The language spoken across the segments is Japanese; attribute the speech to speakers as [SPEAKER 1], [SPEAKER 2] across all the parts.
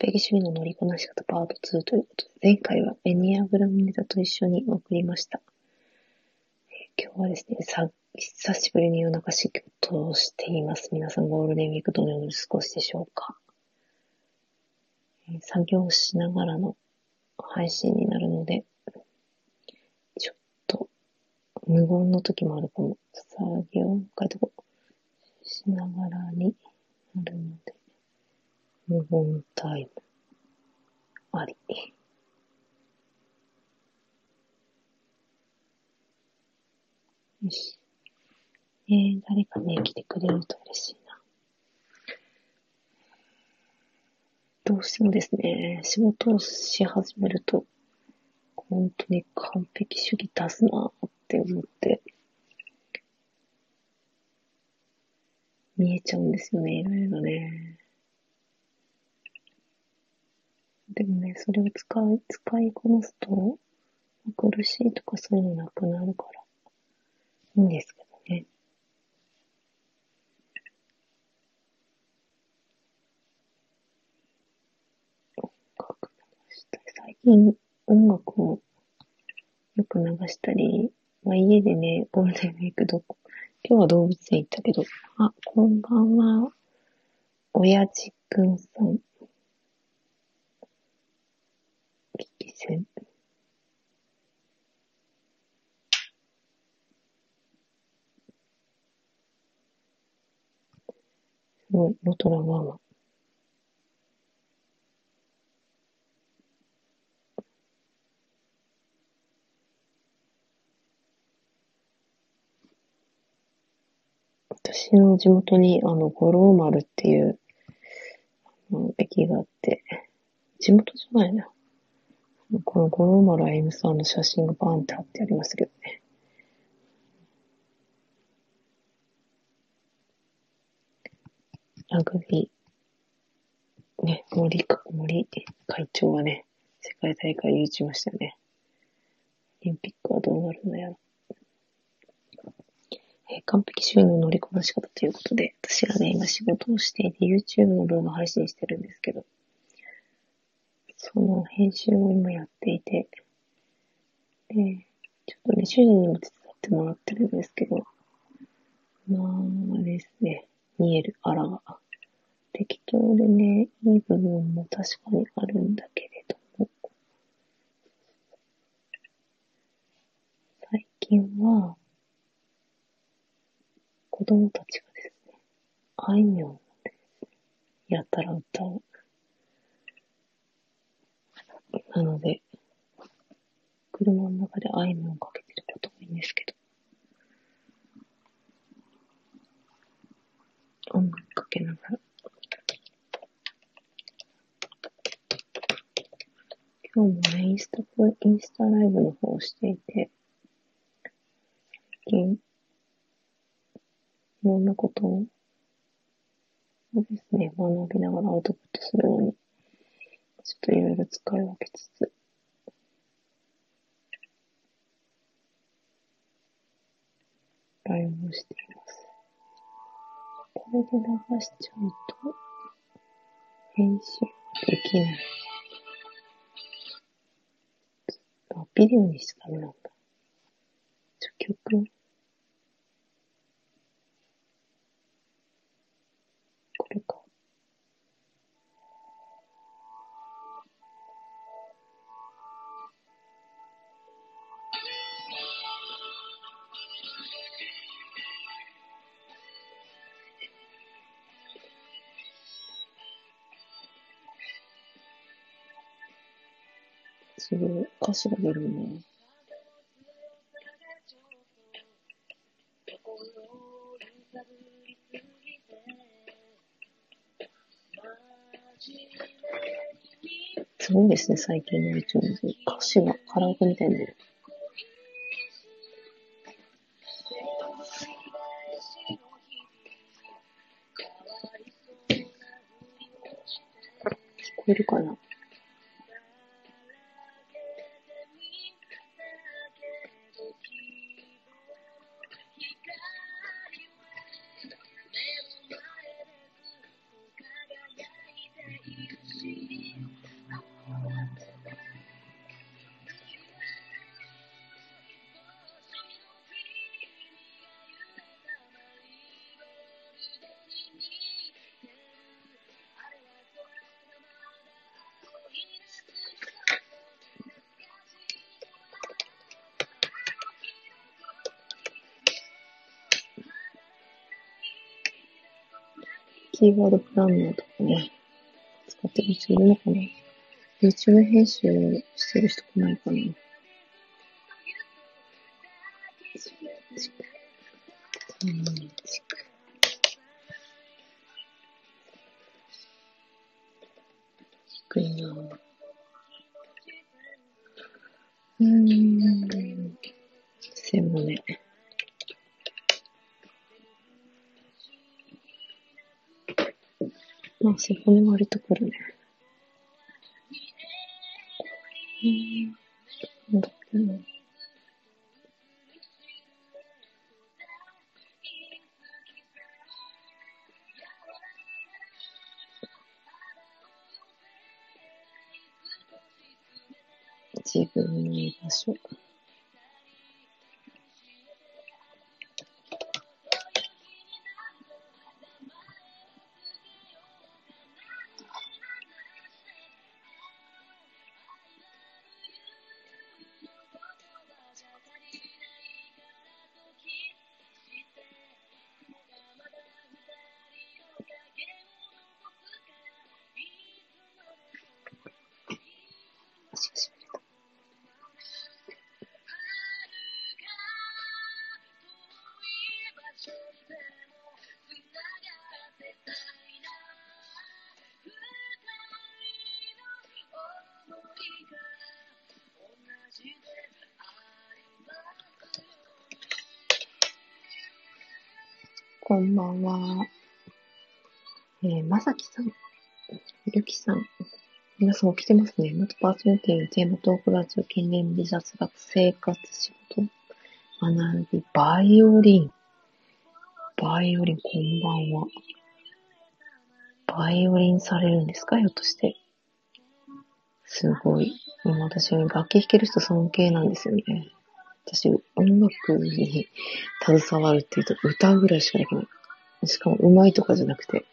[SPEAKER 1] 璧主義の乗りこなし方パート2ということで、前回はエニアグラムネタと一緒に送りました。え、今日はですね、さ、久しぶりに夜中仕事をしています。皆さんゴールデンウィークどのように過ごしでしょうか、え、作業しながらの配信になるので、ちょっと無言の時もあるかも。作業、書いとこしながらになるので、無言タイムあり。よし。えー、誰かね、来てくれると嬉しいな。どうしてもですね、仕事をし始めると、本当に完璧主義出すなって思って、見えちゃうんですよね、いろいろね。でもね、それを使い、使いこなすと、苦しいとかそういうのなくなるから、いいんですけどね。音楽流したり、最近音楽をよく流したり、まあ、家でね、ゴールデンウィークどこ、今日は動物園行ったけど、あ、こんばんは。親父くんさん。危機戦。すごい、ロトラママ。私の地元に、あの、五郎丸っていう、の、駅があって、地元じゃないな。この五郎丸あゆむさんの写真がバーンって貼ってありますけどね。ラグビー、ね、森か、森会長がね、世界大会優勝ましたよね。オリンピックはどうなるのやら。えー、完璧主義の乗りこなし方ということで、私がね、今仕事をしていて YouTube の動画配信してるんですけど、その編集を今やっていて、で、ちょっとね、主人にも手伝ってもらってるんですけど、まあ、ですね、見えるあらが。適当でね、いい部分も確かにあるんだけれども、最近は、子供たちがですね、あいみょんをやたら歌う。なので、車の中であいみょんかけてることもいいんですけど、音楽かけながら。今日もね、インスタ、インスタライブの方をしていて、最近、いろんなことを、そうですね、学びながらアウトプットするのに、ちょっといろいろ使い分けつつ、ライブをしています。これで流しちゃうと、編集できない。あ、ビデオにしちゃダメなんだ。ちょ曲すごい。歌詞が出るね。すごいですね、最近の YouTube。歌詞がカラオケみたいになる。聞こえるかな？キーワードプランナーとかね、使ってる人いるのかな ?YouTube 編集してる人来ないかなまあ、背骨割とくるんばんは。えー、まさきさん、ゆきさん、皆さん起きてますね。元パーソナリティのテーマトークラジオ、近隣美雑学、生活、仕事、学び、バイオリン。バイオリン、こんばんは。バイオリンされるんですか？ひょっとして。すごい。もう私、楽器弾ける人尊敬なんですよね。私、音楽に携わるっていうと歌うぐらいしかできない。しかも上手いとかじゃなくて。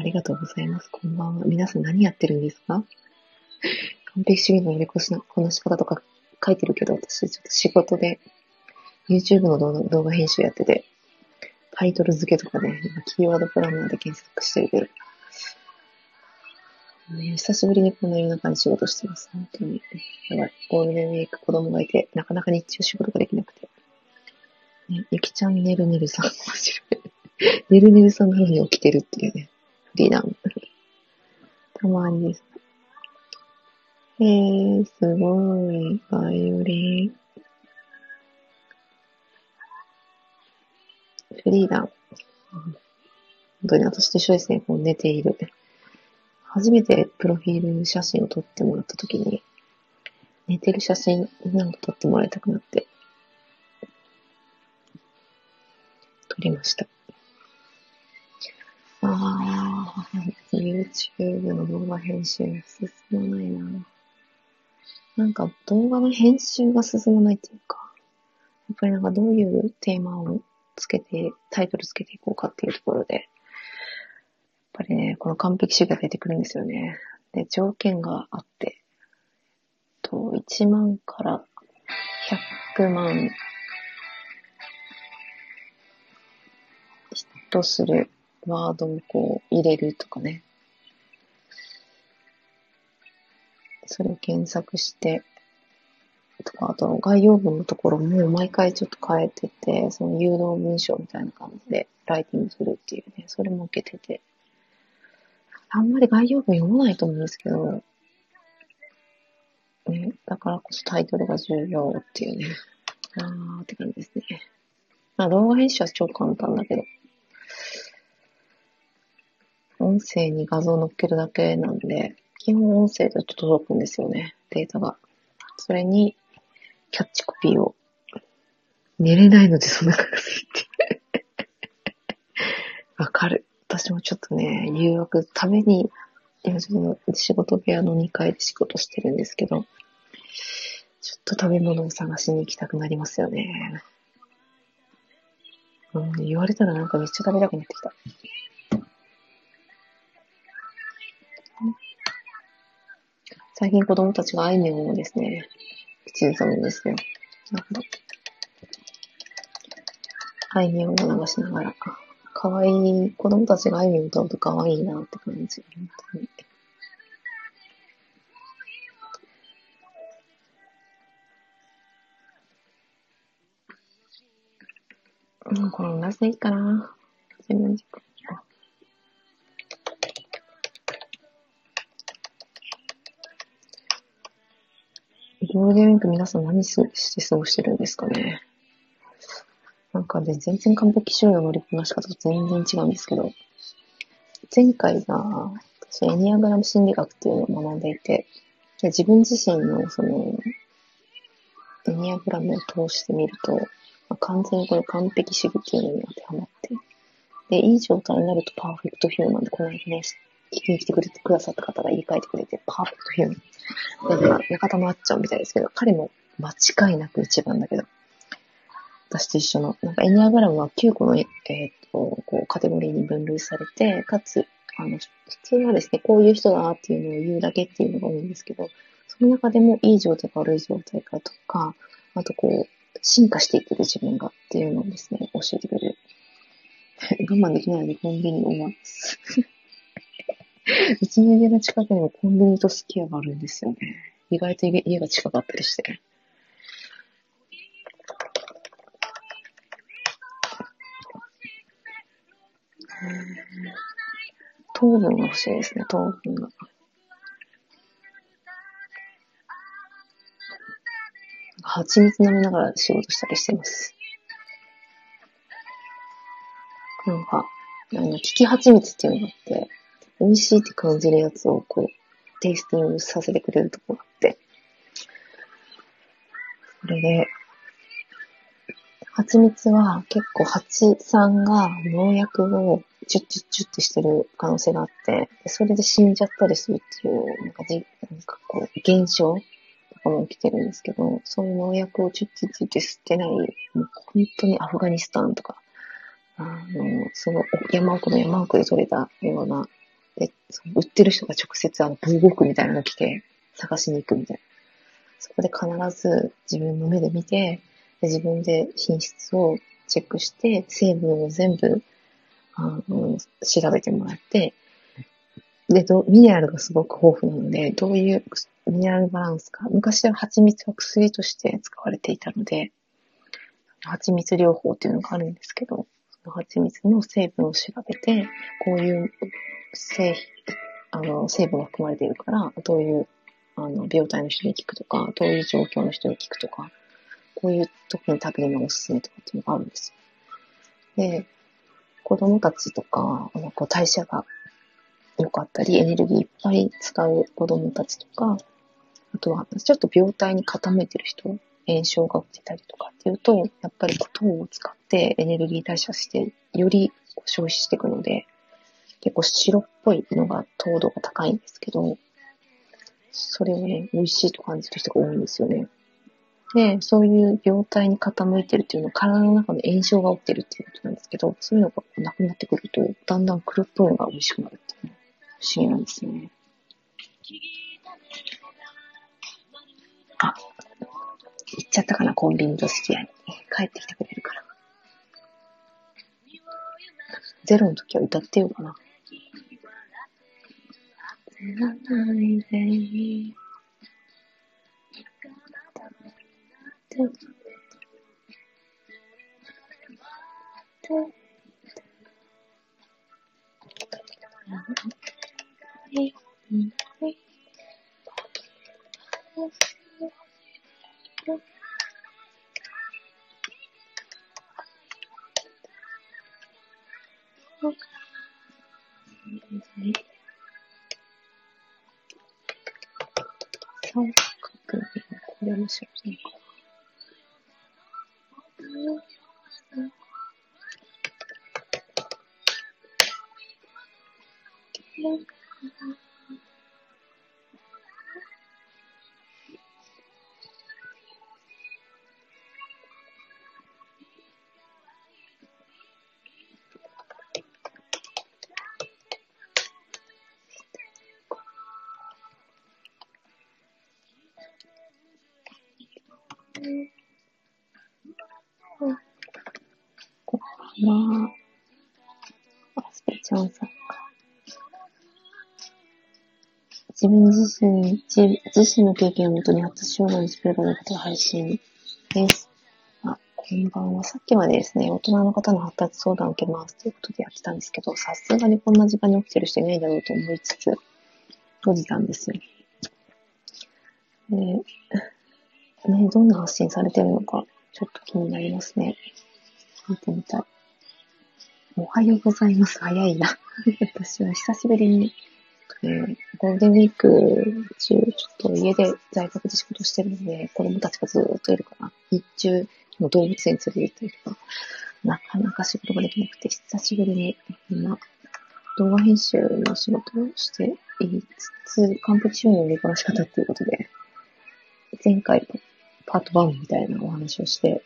[SPEAKER 1] ありがとうございます。こんばんは。皆さん何やってるんですか？完璧主義のやりこしなこなし方とか書いてるけど、私ちょっと仕事で YouTube の動画動画編集やってて、タイトル付けとかね、今キーワードプランナーで検索してるけど、ね久しぶりにこんな夜中に仕事してます。本当に。やばい。ゴールデンウィーク子供がいて、なかなか日中仕事ができなくて。ね、ゆきちゃんねるねるさん、面白い。ねるねるさんなのに起きてるっていうね。フリーダム。たまにです。えー、すごい。バイオリン。フリーダム。本当に私と一緒ですね。こう寝ている。初めてプロフィール写真を撮ってもらったときに、寝てる写真なんか撮ってもらいたくなって、撮りました。あー、YouTube の動画編集が進まないな。なんか動画の編集が進まないっていうか、やっぱりなんかどういうテーマをつけて、タイトルつけていこうかっていうところで、やっぱりね、この完璧主義が出てくるんですよね。で、条件があって、と、1万から100万とするワードをこう入れるとかね。それを検索して、とか、あと概要文のところも毎回ちょっと変えてて、その誘導文章みたいな感じでライティングするっていうね、それも受けてて。あんまり概要文読まないと思うんですけど、ね、だからこそタイトルが重要っていうね。あーって感じですね。まあ動画編集は超簡単だけど、音声に画像を乗っけるだけなんで、基本音声だと届くんですよね、データが。それに、キャッチコピーを。寝れないのでそんな書かせて。わかる。私もちょっとね、誘惑、食べに、今ちょっと仕事部屋の2階で仕事してるんですけど、ちょっと食べ物を探しに行きたくなりますよね。うん、言われたらなんかめっちゃ食べたくなってきた。最近子供たちがあいみょんをですね、口ずさむんですよ。なるほど。あいみょんを流しながら、かわいい、子供たちがあいみょん歌うとかわいいなって感じ。本当に。うん、この同じでいいかな。自分軸。ゴールデンウィーク皆さん何して過ごしてるんですかね。なんかね、全然完璧主義の乗りこなし方と全然違うんですけど、前回が、私エニアグラム心理学っていうのを学んでいて、で自分自身のその、エニアグラムを通してみると、完全にこの完璧主義っていうのに当てはまって、で、いい状態になるとパーフェクトヒューマンで、この間ね、聞きに来てくれてくださった方が言い換えてくれて、パーフェクトヒューマン。で、まあ、中田もあっちゃうみたいですけど、彼も間違いなく一番だけど、私と一緒の、なんかエニアグラムは9個の、えー、っと、こう、カテゴリーに分類されて、かつ、あの、普通はですね、こういう人だなっていうのを言うだけっていうのが多いんですけど、その中でもいい状態か悪い状態かとか、あとこう、進化していってる自分がっていうのをですね、教えてくれる。我慢できないのでコンビニを思います。うちの家の近くにもコンビニとスキヤがあるんですよね。意外と家が近かったりして。糖分が欲しいですね、糖分が。蜂蜜飲みながら仕事したりしてます。なんか、あの、利き蜂蜜っていうのがあって、美味しいって感じるやつをこう、テイスティングさせてくれるとこがあって、それで、蜂蜜は結構蜂さんが農薬をチュッチュッチュッってしてる可能性があって、それで死んじゃったりするっていう、なんかじ、なんかこう、現象かも起きてるんですけど、そういう農薬をチュッチュッチュッって吸ってない、もう本当にアフガニスタンとか、あの、その山奥の山奥で取れたような、で、その売ってる人が直接あの、防護服みたいなの着て探しに行くみたいな。そこで必ず自分の目で見て、で自分で品質をチェックして、成分を全部、あの、調べてもらって、で、ミネラルがすごく豊富なので、どういうミネラルバランスか。昔は蜂蜜は薬として使われていたので、蜂蜜療法っていうのがあるんですけど、蜂蜜の成分を調べて、こういう成あの成分が含まれているから、どういうあの病態の人に効くとか、どういう状況の人に効くとか、こういう時に食べるのがおすすめとかっていうのがあるんですよ。で、子供たちとか、あのこう代謝が良かったり、エネルギーいっぱい使う子供たちとか、あとは、ちょっと病態に傾いてる人炎症が起きてたりとかっていうと、やっぱり糖を使ってエネルギー代謝して、より消費していくので、結構白っぽいのが糖度が高いんですけど、それをね、美味しいと感じる人が多いんですよね。で、そういう病態に傾いてるっていうのは体の中の炎症が起きてるっていうことなんですけど、そういうのがなくなってくると、だんだん黒っぽいのが美味しくなるっていう不思議なんですよね。あ、行っちゃったかな、コンビニとすき家に。帰ってきてくれるから。ゼロの時は歌ってようかな。ないでいい。三角これ面白いかな。ここかな。自分自身、自自身の経験をもとに発達障害のスペルの方が配信です。あ、こんばんは。さっきまでですね、大人の方の発達相談を受けますということでやってたんですけど、さすがにこんな時間に起きてる人いないだろうと思いつつ、閉じたんですよ。で、ね、どんな発信されてるのか、ちょっと気になりますね。見てみたい。おはようございます。早いな。私は久しぶりに、ゴールデンウィーク中、ちょっと家で在宅で仕事してるので、子供たちがずっといるから、日中、もう動物園連れて行ったりとか、なかなか仕事ができなくて、久しぶりに今、動画編集の仕事をしていつつ、完璧収入の見こなし方っていうことで、前回パート1みたいなお話をして、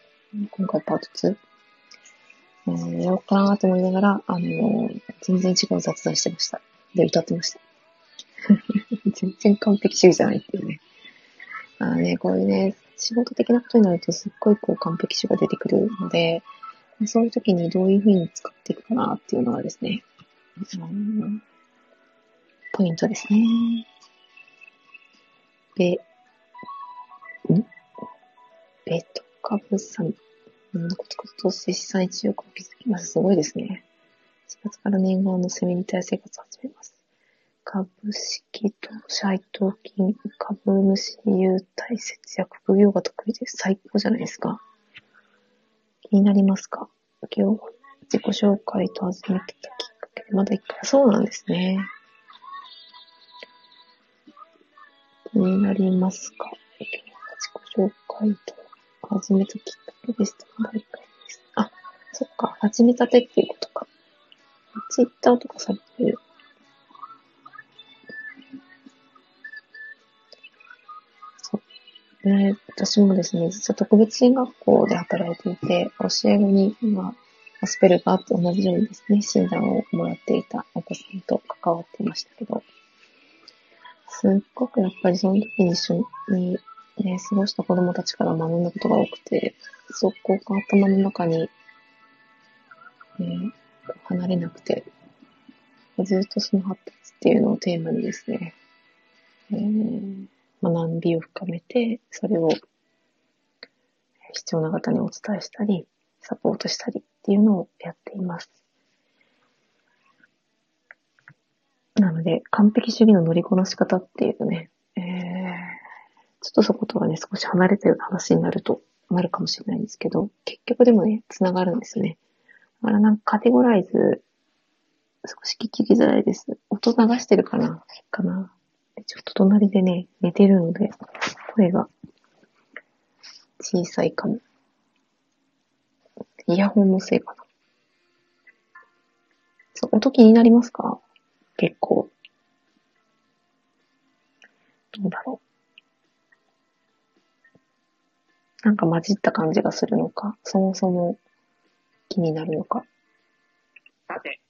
[SPEAKER 1] 今回パート2えー、やろうかなと思いながら、あの、全然違う雑談してました。で、歌ってました。全然完璧主義じゃないっていうね。あのね、こういうね、仕事的なことになるとすっごいこう完璧主義が出てくるので、そういう時にどういう風に使っていくかなっていうのがですね、うん、ポイントですね。で、ん？ベトカブさん。うん、コツコツとして資産一億を築きます。すごいですね。4月から年号のセミリタイ生活を始めます。株式と配当金、株主優待節約、副業が得意です。最高じゃないですか。気になりますか？今日、自己紹介と始めてたきっかけで、まだ一回、そうなんですね。気になりますか？今日自己紹介と始めたきっかけでした。まだ一回です。あ、そっか。始めたてっていうことか。ツイッターとかされてる。ね、私もですね、実は特別支援学校で働いていて、教え子に、まあ、アスペルガーと同じようにですね、診断をもらっていたお子さんと関わっていましたけど、すっごくやっぱりその時に一緒にね、過ごした子供たちから学んだことが多くて、そこが頭の中に、ね、離れなくて、ずっとその発達っていうのをテーマにですね、えー、学びを深めて、それを必要な方にお伝えしたり、サポートしたりっていうのをやっています。なので、完璧主義の乗りこなし方っていうね、えーちょっとそことはね、少し離れたような話になると、なるかもしれないんですけど、結局でもね、繋がるんですよね。だからなんかカテゴライズ、少し聞きづらいです。音流してるかなかなちょっと隣でね、寝てるので、声が小さいかも。イヤホンのせいかな。そう、音気になりますか？結構。どうだろう。なんか混じった感じがするのか、そもそも気になるのか。
[SPEAKER 2] さて、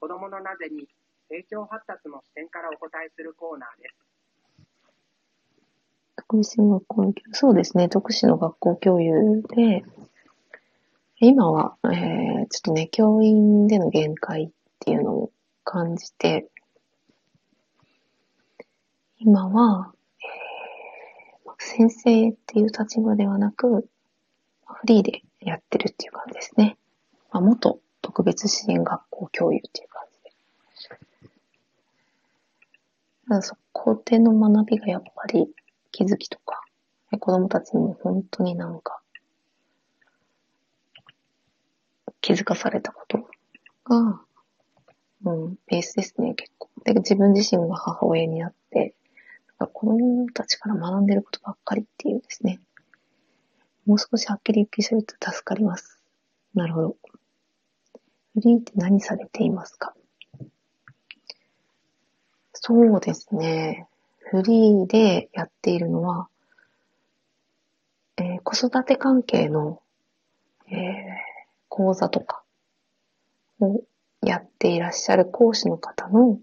[SPEAKER 2] 子供のなぜに成長発達の視点からお答えするコーナーです。
[SPEAKER 1] 特殊学校そうですね、特殊の学校教諭で、今は、えー、ちょっとね、教員での限界っていうのを感じて、今は、先生っていう立場ではなく、フリーでやってるっていう感じですね。まあ、元特別支援学校教諭っていう感じで。ただそこでの学びがやっぱり気づきとか、子供たちにも本当になんか、気づかされたことが、うん、ベースですね、結構。で、自分自身が母親になって、子供たちから学んでることばっかりっていうですね。もう少しはっきり言ってしゃると助かります。なるほど。フリーって何されていますか？そうですね。フリーでやっているのは、えー、子育て関係の、えー、講座とかをやっていらっしゃる講師の方の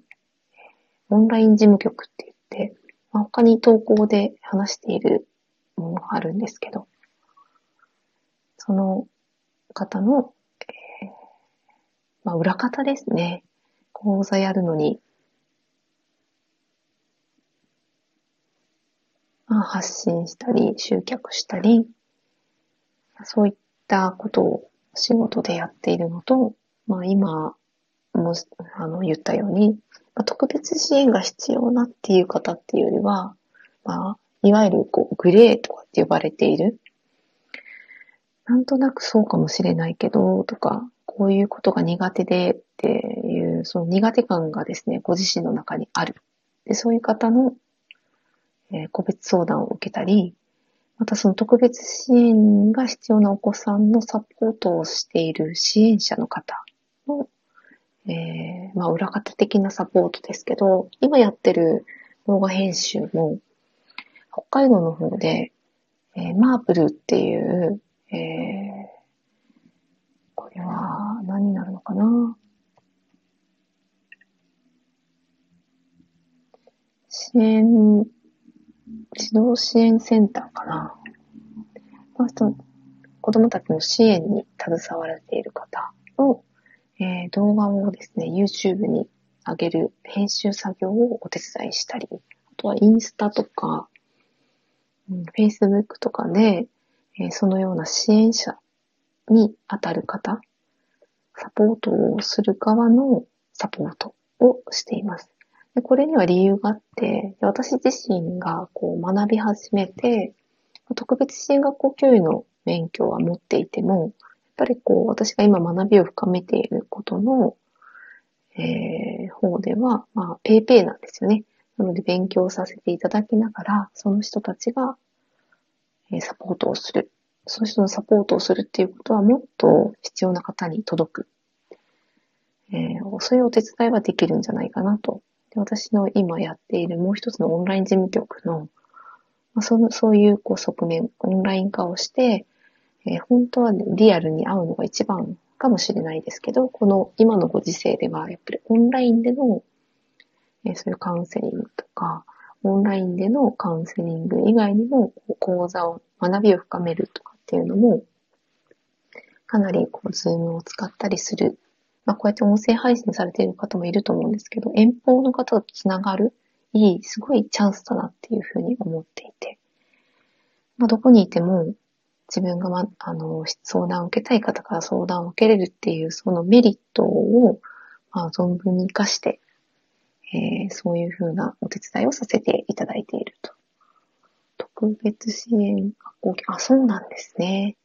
[SPEAKER 1] オンライン事務局って言って、まあ、他に投稿で話しているものがあるんですけど、その方の、えー、まあ、裏方ですね。講座やるのに、まあ、発信したり、集客したり、そういったことを仕事でやっているのと、まあ今もあの言ったように、まあ、特別支援が必要なっていう方っていうよりは、まあ、いわゆるこうグレーとかって呼ばれている。なんとなくそうかもしれないけど、とか、こういうことが苦手でっていう、その苦手感がですね、ご自身の中にある。で、そういう方の、え、個別相談を受けたり、またその特別支援が必要なお子さんのサポートをしている支援者の方の、えー、まあ裏方的なサポートですけど、今やってる動画編集も、北海道の方で、えー、マープルっていう、えー、これは何になるのかな？支援、児童支援センターかな。まあ、その子供たちの支援に携われている方の、えー、動画をですね、YouTube に上げる編集作業をお手伝いしたり、あとはインスタとか、うん、Facebook とかで、えー、そのような支援者に当たる方、サポートをする側のサポートをしています。でこれには理由があって、私自身がこう学び始めて、特別支援学校教諭の免許は持っていても、やっぱりこう私が今学びを深めていることの、えー、方では、まあ、ペイペイなんですよね。なので勉強させていただきながら、その人たちが、えサポートをするその人のサポートをするっていうことはもっと必要な方に届く。えー、そういうお手伝いはできるんじゃないかなと。で私の今やっているもう一つのオンライン事務局の、まあ、そのそういうこう側面、オンライン化をして、えー、本当は、リアルに会うのが一番かもしれないですけど、この今のご時世ではやっぱりオンラインでの、えー、そういうカウンセリングとか、オンラインでのカウンセリング以外にも講座を学びを深めるとかっていうのも、かなりこう、 Zoomを使ったりする。まあ、こうやって音声配信されている方もいると思うんですけど、遠方の方とつながる、いい、すごいチャンスだなっていうふうに思っていて。まあ、どこにいても、自分が、ま、あの、相談を受けたい方から相談を受けれるっていう、そのメリットを、まあ、存分に活かして、えー、そういうふうなお手伝いをさせていただいていると。特別支援学校、あ、そうなんですね。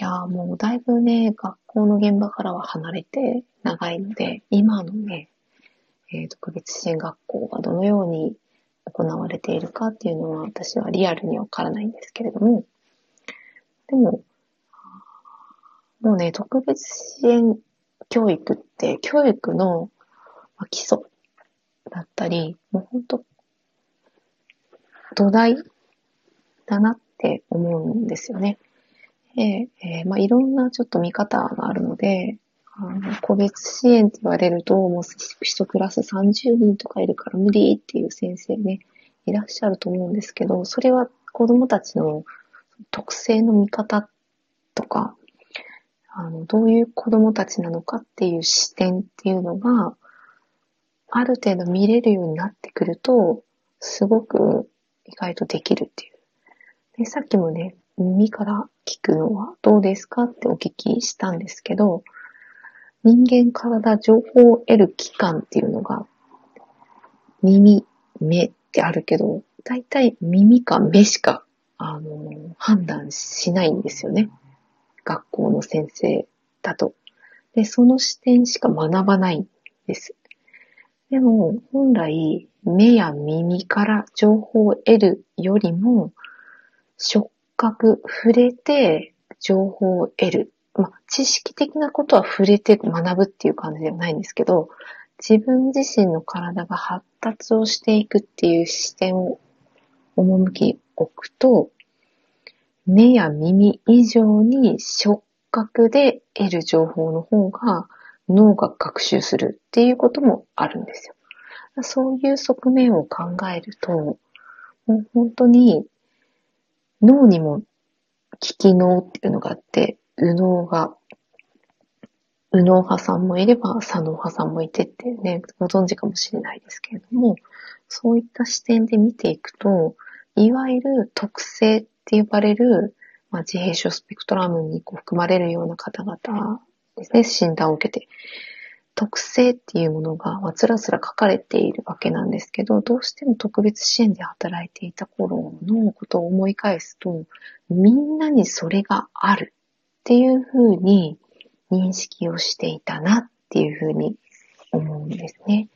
[SPEAKER 1] いやもうだいぶね、学校の現場からは離れて長いので、今のね、えー、特別支援学校がどのように行われているかっていうのは私はリアルにわからないんですけれども、でも、もうね、特別支援教育って教育の基礎だったり、もう本当土台だなって思うんですよね。で、えー、まあ、いろんなちょっと見方があるので、あの個別支援って言われると、もう一クラス30人とかいるから無理っていう先生ね、いらっしゃると思うんですけど、それは子供たちの特性の見方とか、あの、どういう子供たちなのかっていう視点っていうのが、ある程度見れるようになってくると、すごく意外とできるっていう。で、さっきもね、耳から聞くのはどうですかってお聞きしたんですけど、人間体情報を得る器官っていうのが、耳、目ってあるけど、だいたい耳か目しか、あの、判断しないんですよね。学校の先生だと。で、その視点しか学ばないんです。でも、本来、目や耳から情報を得るよりも、触覚、触れて情報を得る。まあ、知識的なことは触れて学ぶっていう感じではないんですけど、自分自身の体が発達をしていくっていう視点を赴き置くと、目や耳以上に触覚で得る情報の方が脳が学習するっていうこともあるんですよ。そういう側面を考えると、もう本当に脳にも聞き脳っていうのがあって、右脳が、右脳派さんもいれば左脳派さんもいてってね、ご存知かもしれないですけれども、そういった視点で見ていくと、いわゆる特性って呼ばれる、まあ、自閉症スペクトラムにこう含まれるような方々ですね、診断を受けて。特性っていうものが、ま、つらつら書かれているわけなんですけど、どうしても特別支援で働いていた頃のことを思い返すと、みんなにそれがあるっていうふうに認識をしていたなっていうふうに思うんですね。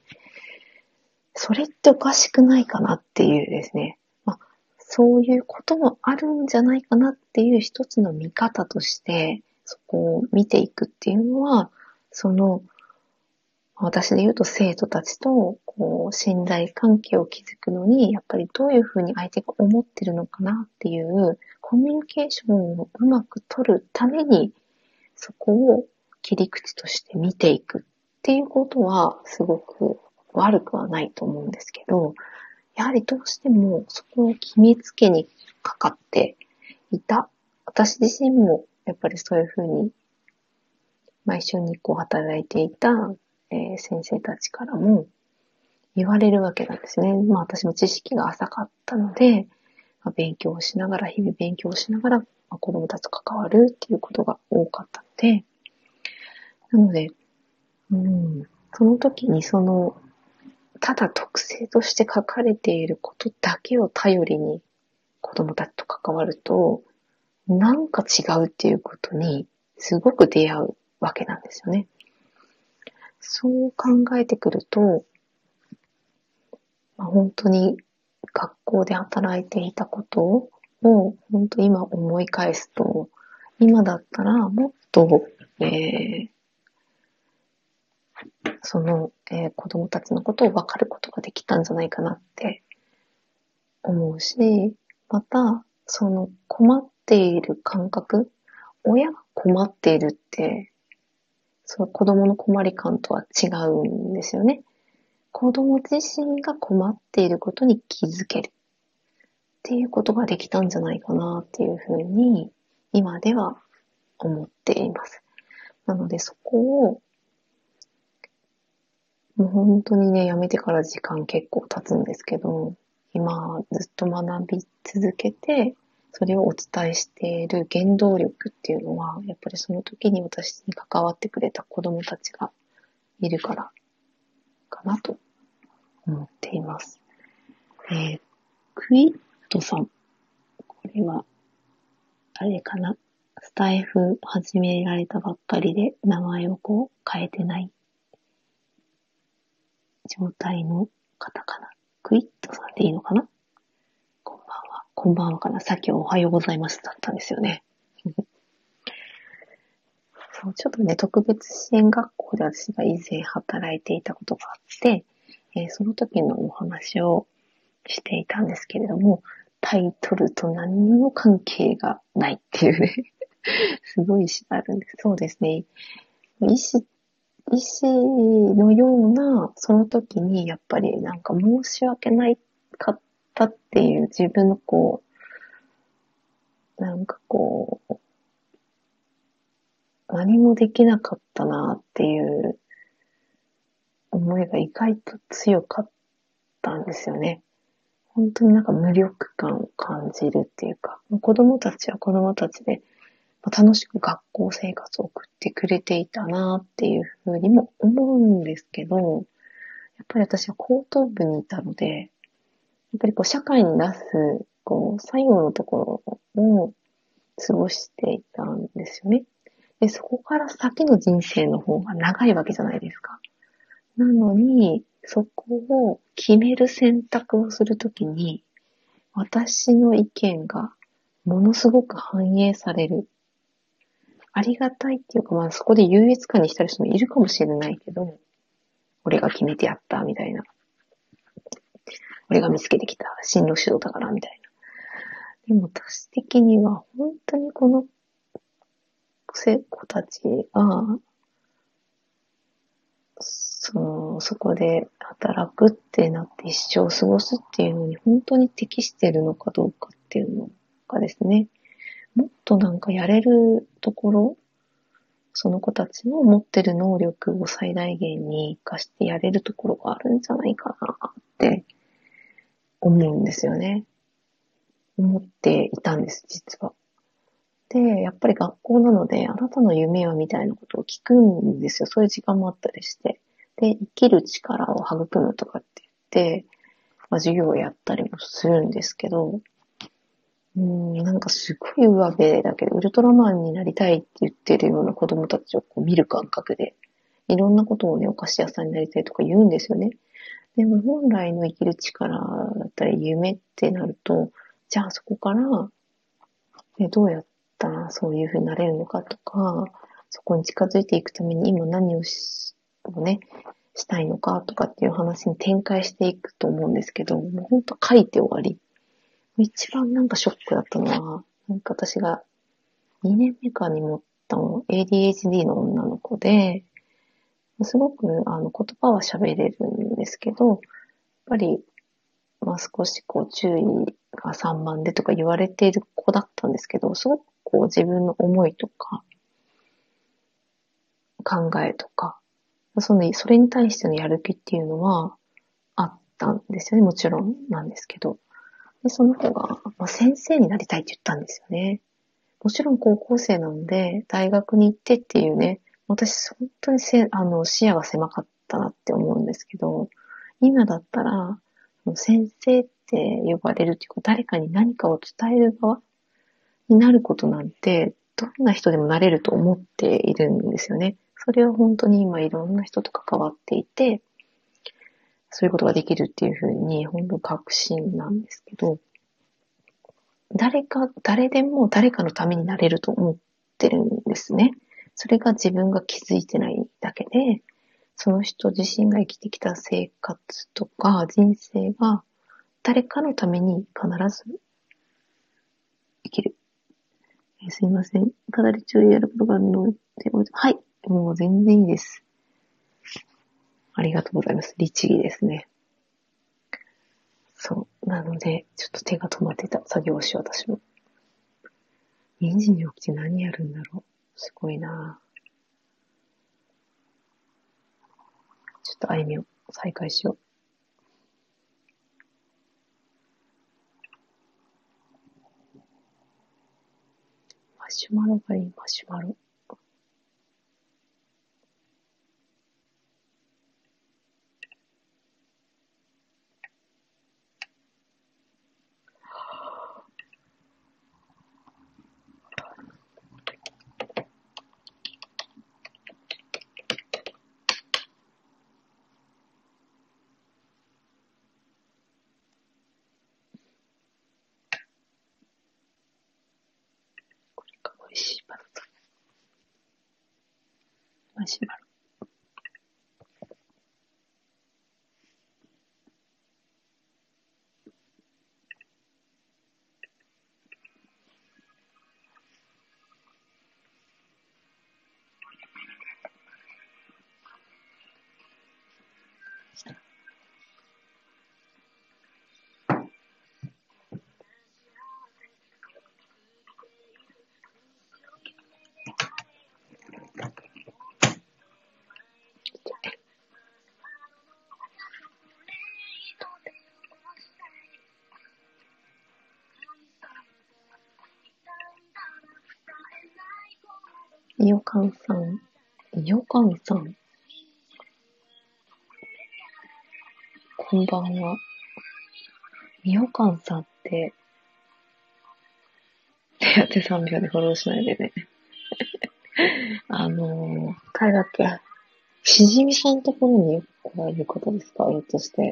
[SPEAKER 1] それっておかしくないかなっていうですね。まあ、そういうこともあるんじゃないかなっていう一つの見方として、そこを見ていくっていうのは、その、私で言うと生徒たちと、こう、信頼関係を築くのに、やっぱりどういうふうに相手が思ってるのかなっていう、コミュニケーションをうまく取るために、そこを切り口として見ていくっていうことは、すごく悪くはないと思うんですけど、やはりどうしてもそこを決めつけにかかっていた。私自身もやっぱりそういうふうに、まあ一緒にこう働いていた、えー、先生たちからも言われるわけなんですね。まあ私も知識が浅かったので、まあ、勉強をしながら、日々勉強しながら、まあ、子供たちと関わるっていうことが多かったので、なので、うん、その時にそのただ特性として書かれていることだけを頼りに子供たちと関わると、なんか違うっていうことにすごく出会うわけなんですよね。そう考えてくると、まあ、本当に学校で働いていたことを本当今思い返すと、今だったらもっと、えー、その、えー、子供たちのことを分かることができたんじゃないかなって思うし、また、その困っている感覚、親が困っているって、その子供の困り感とは違うんですよね。子供自身が困っていることに気づけるっていうことができたんじゃないかなっていうふうに今では思っています。なのでそこをもう本当にね、辞めてから時間結構経つんですけど、今ずっと学び続けて、それをお伝えしている原動力っていうのは、やっぱりその時に私に関わってくれた子供たちがいるからかなと思っています。えー、クイットさん。これは、あれかな？スタイフ始められたばっかりで名前をこう変えてない状態の方かな？クイットさんでいいのかな？こんばんはかな。さっきおはようございますだったんですよね。そう、ちょっとね、特別支援学校で私が以前働いていたことがあって、えー、その時のお話をしていたんですけれども、タイトルと何にも関係がないっていうね すごい詩あるんです。そうですね。医師医師のような、その時にやっぱりなんか申し訳ないかったっていう自分のこう、なんかこう、何もできなかったなっていう思いが意外と強かったんですよね。本当になんか無力感を感じるっていうか、子供たちは子供たちで楽しく学校生活を送ってくれていたなっていうふうにも思うんですけど、やっぱり私は高等部にいたので、っぱりこう社会に出す、こう最後のところを過ごしていたんですよね。で、そこから先の人生の方が長いわけじゃないですか。なのに、そこを決める選択をするときに、私の意見がものすごく反映されるありがたいっていうか、まあそこで優越感にしたる人もいるかもしれないけど、俺が決めてやった、みたいな。俺が見つけてきた進路指導だから、みたいな。でも私的には本当にこのせ子たちが、その、そこで働くってなって一生過ごすっていうのに本当に適してるのかどうかっていうのがですね、もっとなんかやれるところ、その子たちの持ってる能力を最大限に活かしてやれるところがあるんじゃないかなって思うんですよね。思っていたんです、実は。で、やっぱり学校なので、あなたの夢はみたいなことを聞くんですよ。そういう時間もあったりして。で、生きる力を育むとかって言って、まあ、授業をやったりもするんですけど、うん、なんかすごい上辺だけど、ウルトラマンになりたいって言ってるような子供たちをこう見る感覚で、いろんなことをね、お菓子屋さんになりたいとか言うんですよね。でも本来の生きる力だったり夢ってなると、じゃあそこから、ね、どうやったらそういうふうになれるのかとか、そこに近づいていくために今何をし、をね、したいのかとかっていう話に展開していくと思うんですけど、もうほんと書いて終わり。一番なんかショックだったのは、なんか私が2年目かに持ったの ADHD の女の子で、すごくあの言葉は喋れるんですけど、やっぱり、まあ少しこう注意が散漫でとか言われている子だったんですけど、すごくこう自分の思いとか、考えとか、その、それに対してのやる気っていうのはあったんですよね。もちろんなんですけど。で、その子が、まあ、先生になりたいって言ったんですよね。もちろん高校生なんで、大学に行ってっていうね、私本当にせあの視野が狭かったなって思うんですけど、今だったら、先生って呼ばれるっていうか、誰かに何かを伝える側になることなんて、どんな人でもなれると思っているんですよね。それは本当に今いろんな人と関わっていて、そういうことができるっていうふうに、本当確信なんですけど、誰か、誰でも誰かのためになれると思ってるんですね。それが自分が気づいてないだけで、その人自身が生きてきた生活とか人生が誰かのために必ず生きる。えすいません。かなり注意やることがあるので、はい。もう全然いいです。ありがとうございます。律儀ですね。そう。なので、ちょっと手が止まってた作業をし、私も。2時に起きて何やるんだろう。すごいなちょっと歩みを再開しよう。マシュマロがいい、マシュマロ。マいよかんさん。いよかんさん。こんばんは。いよかんさんって、手当て3秒でフォローしないでね。あのー、誰だっけしじみさんところによく来られる方ですか？ひょっとして。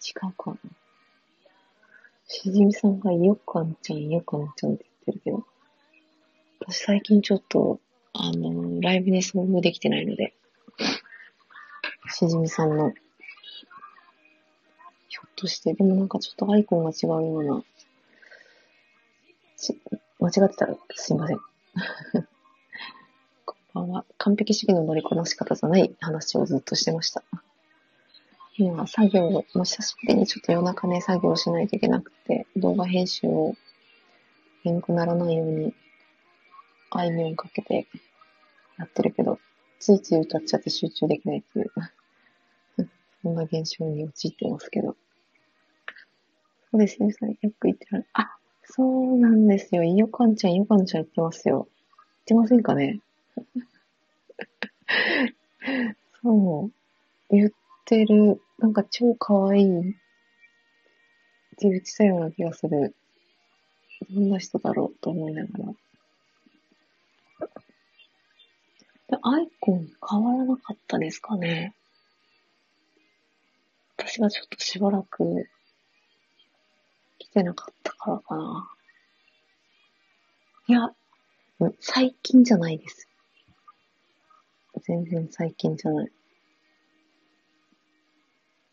[SPEAKER 1] 違うかなしじみさんがよかんちゃん、よかんちゃんって言ってるけど。私最近ちょっと、あの、ライブに遭遇できてないので、しじみさんの、ひょっとして、でもなんかちょっとアイコンが違うような、し、間違ってたらすいません。こんばんは。完璧主義の乗りこなし方じゃない話をずっとしてました。今、作業、もう久しぶりにちょっと夜中ね、作業しないといけなくて、動画編集を眠くならないように、あいみょんかけてやってるけど、ついつい歌っちゃって集中できないっていう、そんな現象に陥ってますけど。そうですね、さんよく言ってる。あ、そうなんですよ。いよかんちゃん、いよかんちゃん言ってますよ。言ってませんかね？そう。言ってる。なんか超可愛いって言ってたような気がする。どんな人だろうと思いながら。アイコン変わらなかったですかね。私がちょっとしばらく来てなかったからかな。いや、最近じゃないです。全然最近じゃない。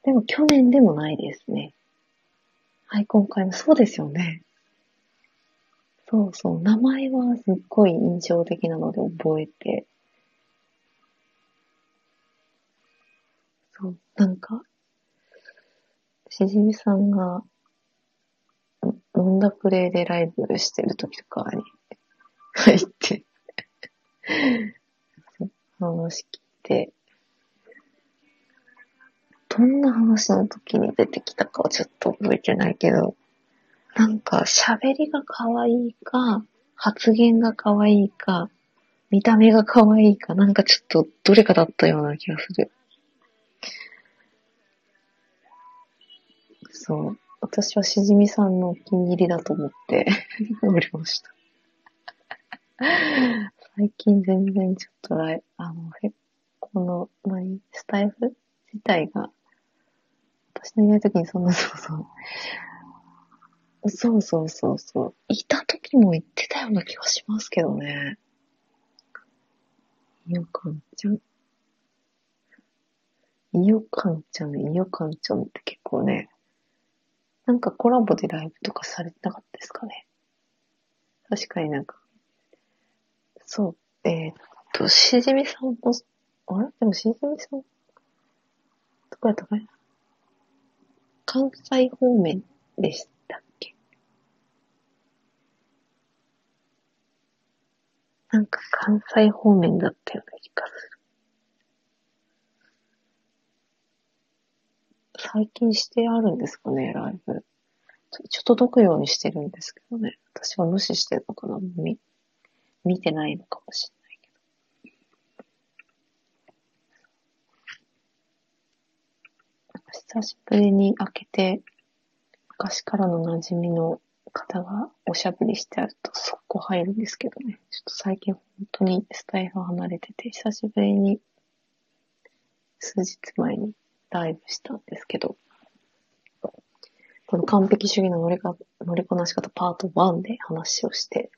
[SPEAKER 1] でも去年でもないですね。アイコン変えそうですよね。そうそう、名前はすっごい印象的なので覚えて。なんか、しじみさんが、飲んだプレイでライブしてる時とかに入って話聞いて、どんな話の時に出てきたかはちょっと覚えてないけど、なんか喋りが可愛いか、発言が可愛いか、見た目が可愛いか、なんかちょっとどれかだったような気がする。そう。私はしじみさんのお気に入りだと思っておりました。最近全然ちょっとライ、あの、この、何、スタイフ自体が、私のいない時にそんな、そうそう。そうそうそうそう。いた時も言ってたような気がしますけどね。いよかんちゃん。いよかんちゃん、いよかんちゃんって結構ね、なんかコラボでライブとかされてなかったですかね？確かになんか、そう、えー、っと、しじみさんも、あれ？でもしじみさん、どこやったかな？関西方面でしたっけ？なんか関西方面だったような気がする。最近してあるんですかね、ライブ。一応届くようにしてるんですけどね。私は無視してるのかな見、見てないのかもしれないけど。久しぶりに開けて、昔からの馴染みの方がおしゃべりしてあると速攻入るんですけどね。ちょっと最近本当にスタイフ離れてて、久しぶりに数日前にライブしたんですけど、この完璧主義の乗りか乗りこなし方パート1で話をして、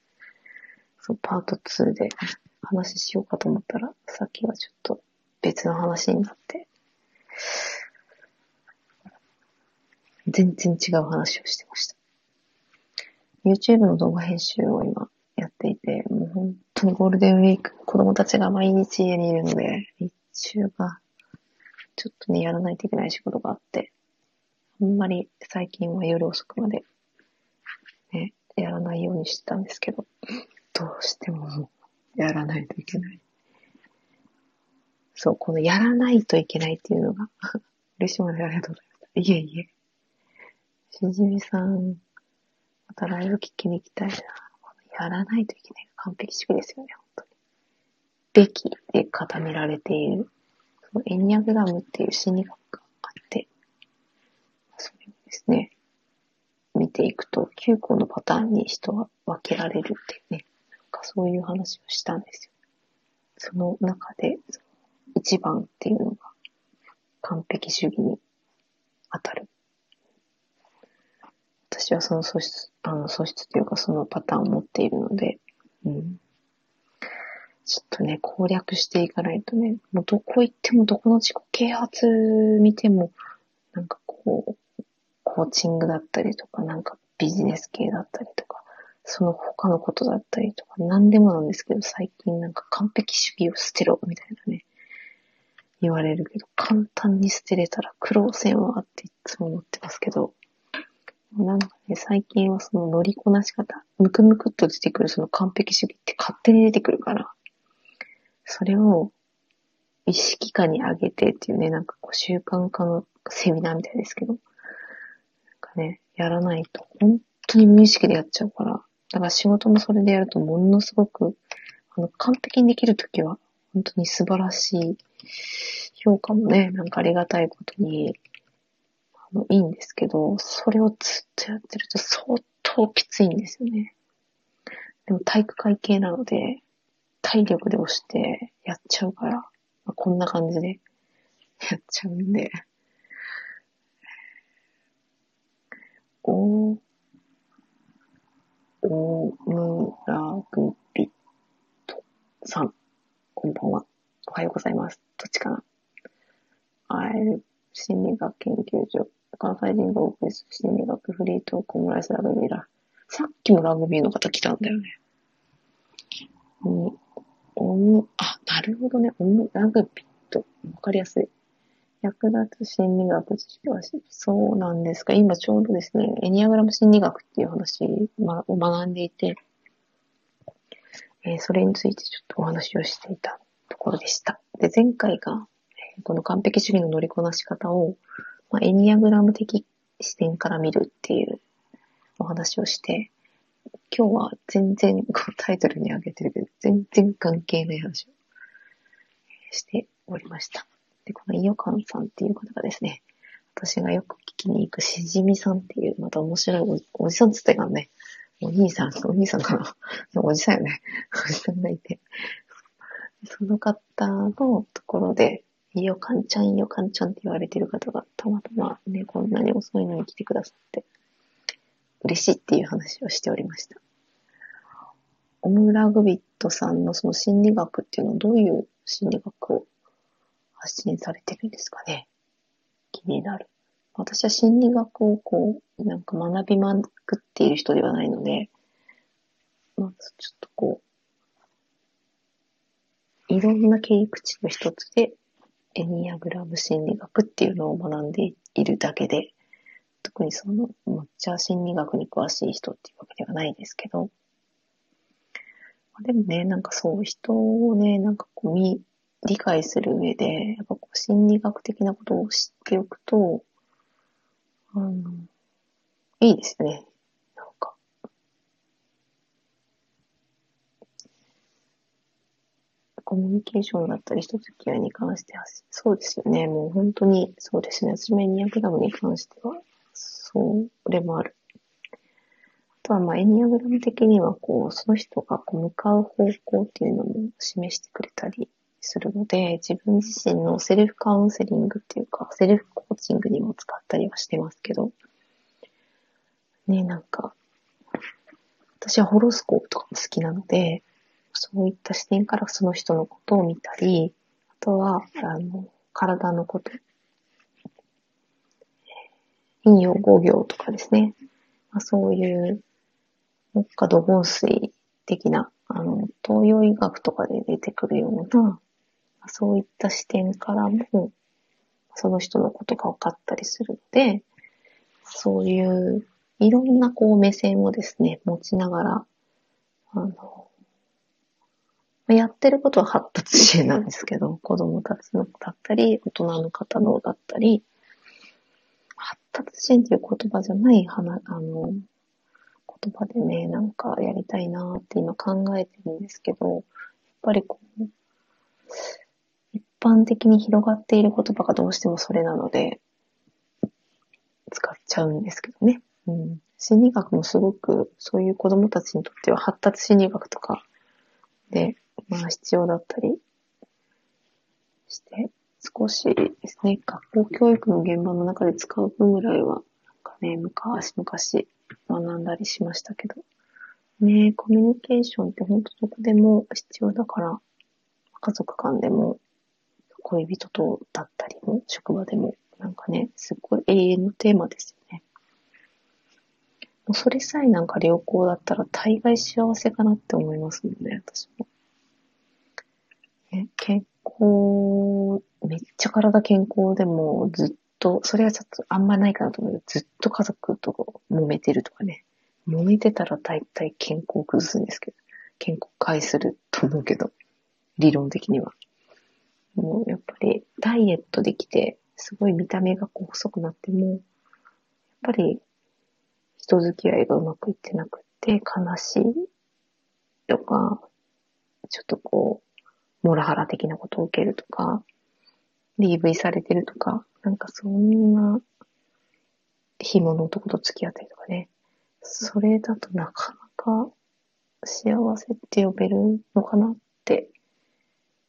[SPEAKER 1] そのパート2で話しようかと思ったら、さっきはちょっと別の話になって、全然違う話をしてました。YouTube の動画編集を今やっていて、もう本当にゴールデンウィーク、子供たちが毎日家にいるので、日中がちょっとね、やらないといけない仕事があって、あんまり最近は夜遅くまで、ね、やらないようにしてたんですけど、どうしてもやらないといけない。そう、このやらないといけないっていうのが嬉しいまでありがとうございました。いえいえ。しじみさん、またライブ聞きに行きたいな。やらないといけない。完璧主義ですよね、本当に。べきで固められているエニアグラムっていう心理学があって、それをですね、見ていくと9個のパターンに人は分けられるっていうね、なんかそういう話をしたんですよ。その中で、一番っていうのが完璧主義に当たる。私はその素質、あの素質というかそのパターンを持っているので、うん、ちょっとね、攻略していかないとね、もうどこ行ってもどこの自己啓発見ても、なんかこう、コーチングだったりとか、なんかビジネス系だったりとか、その他のことだったりとか、何でもなんですけど、最近なんか完璧主義を捨てろ、みたいなね、言われるけど、簡単に捨てれたら苦労せんわっていつも思ってますけど、なんかね、最近はその乗りこなし方、ムクムクっと出てくるその完璧主義って勝手に出てくるから、それを意識化に上げてっていうね、なんかこう習慣化のセミナーみたいですけど、なんかね、やらないと、本当に無意識でやっちゃうから。だから仕事もそれでやるとものすごく、あの、完璧にできるときは、本当に素晴らしい評価もね、なんかありがたいことに、あの、いいんですけど、それをずっとやってると相当きついんですよね。でも体育会系なので、体力で押してやっちゃうから、まあ、こんな感じでやっちゃうんで、お、おむらぐびとさん、こんばんは。おはようございます。どっちかなあえ心理学研究所、関西人がお送りする心理学フリートークオムライスラグビーだ。さっきもラグビーの方来たんだよね。うん、おむ、あ、なるほどね。おむ、ラグビーと、わかりやすい。役立つ心理学知識は、そうなんですか。今ちょうどですね、エニアグラム心理学っていう話を学んでいて、えー、それについてちょっとお話をしていたところでした。で、前回が、えこの完璧主義の乗りこなし方を、まあ、エニアグラム的視点から見るっていうお話をして、今日は全然こうタイトルに挙げてるけど、全然関係ない話をしておりました。で、このイヨカンさんっていう方がですね、私がよく聞きに行くしじみさんっていう、また面白いおおじさんつってからね、お兄さん、お兄さんかな？おじさんよね。おじさんがいて。その方のところで、いよ、かんちゃん、いよ、かんちゃんって言われてる方がたまたまね、こんなに遅いのに来てくださって、嬉しいっていう話をしておりました。オムラグビットさんのその心理学っていうのはどういう心理学を発信されてるんですかね？気になる。私は心理学をこう、なんか学びまくっている人ではないので、まずちょっとこう、いろんな切り口の一つで、エニアグラム心理学っていうのを学んでいるだけで、特にその、抹茶心理学に詳しい人っていうわけではないですけど、でもね、なんかそう、人をね、なんかこう見、理解する上で、やっぱこう心理学的なことを知っておくと、あの、いいですね。なんか。コミュニケーションだったり、人付き合いに関しては、そうですよね。もう本当に、そうですね。私もエニアグラムに関しては、それもある。あとは、まあ、エニアグラム的には、こう、その人がこう向かう方向っていうのも示してくれたりするので、自分自身のセルフカウンセリングっていうか、セルフコーチングにも使ったりはしてますけど、ね、なんか、私はホロスコープとかも好きなので、そういった視点からその人のことを見たり、あとは、あの、体のこと、陰陽五行とかですね。まあ、そういう、木下土本水的な、あの、東洋医学とかで出てくるような、そういった視点からも、その人のことが分かったりするので、そういういろんなこう目線をですね、持ちながら、あの、やってることは発達支援なんですけど、子供たちのだったり、大人の方のだったり、発達支援っていう言葉じゃない話、あの、言葉でね、なんかやりたいなって今考えてるんですけど、やっぱりこう、一般的に広がっている言葉がどうしてもそれなので、使っちゃうんですけどね。うん。心理学もすごく、そういう子供たちにとっては発達心理学とかで、まあ必要だったりして、少しですね、学校教育の現場の中で使う分ぐらいは、なんかね、昔々学んだりしましたけど、ねコミュニケーションって本当どこでも必要だから、家族間でも、恋人とだったりも、職場でも、なんかね、すっごい永遠のテーマですよね。もうそれさえなんか良好だったら大概幸せかなって思いますもんね、私も。ね、健康、めっちゃ体健康でもずっと、それはちょっとあんまないかなと思うけど、ずっと家族と揉めてるとかね。揉めてたら大体健康崩すんですけど、健康害すると思うけど。理論的には。もうやっぱりダイエットできて、すごい見た目がこう細くなっても、やっぱり人付き合いがうまくいってなくて、悲しいとか、ちょっとこう、モラハラ的なことを受けるとか、DV されてるとか、なんかそんな、紐の男と付き合ったりとかね。それだとなかなか幸せって呼べるのかなって、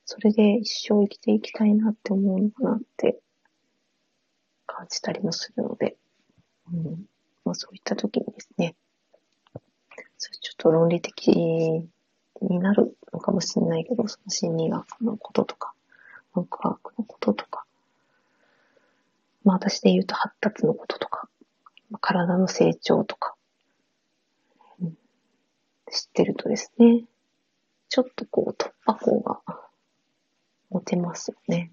[SPEAKER 1] それで一生生きていきたいなって思うのかなって感じたりもするので、うん。まあそういった時にですね、それちょっと論理的になるのかもしれないけど、その心理学のこととか、科学のこととか、まあ私で言うと発達のこととか、体の成長とか、うん、知ってるとですね、ちょっとこう突破口が持てますよね。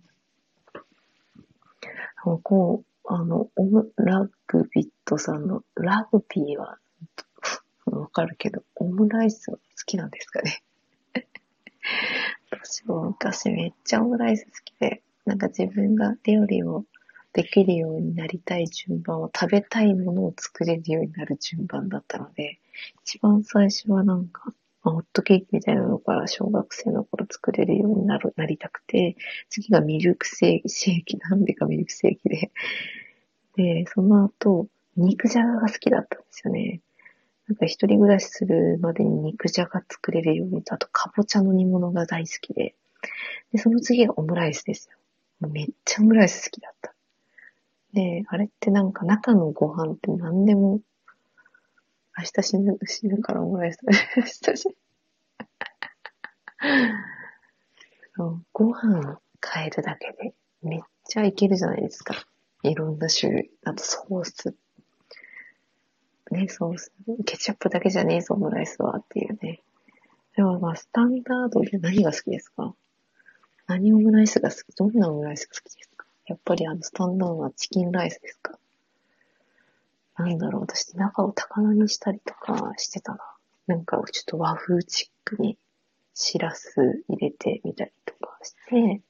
[SPEAKER 1] あの、こう、あの、オムラグビットさんのラグビーはわかるけど、オムライス好きなんですかね。私も昔めっちゃオムライス好きで、なんか自分が料理をできるようになりたい順番を食べたいものを作れるようになる順番だったので、一番最初はなんか、まあ、ホットケーキみたいなのから小学生の頃作れるようになる、なりたくて、次がミルクシェーキ、なんでかミルクシェーキで。で、その後、肉じゃがが好きだったんですよね。なんか一人暮らしするまでに肉じゃが作れるようにと、あとかぼちゃの煮物が大好きで。で、その次がオムライスですよ。めっちゃオムライス好きだった。で、あれってなんか中のご飯って何でも、明日死ぬ、死ぬからオムライス食べ。明日死ぬ。ご飯変えるだけでめっちゃいけるじゃないですか。いろんな種類。あとソースね、ソース。ケチャップだけじゃねえぞ、オムライスはっていうね。でもまあ、スタンダードで何が好きですか？何オムライスが好き？どんなオムライスが好きですか？やっぱりあの、スタンダードはチキンライスですか？なんだろう、私中を高菜にしたりとかしてたな。なんかちょっと和風チックにしらす入れてみたりとかして、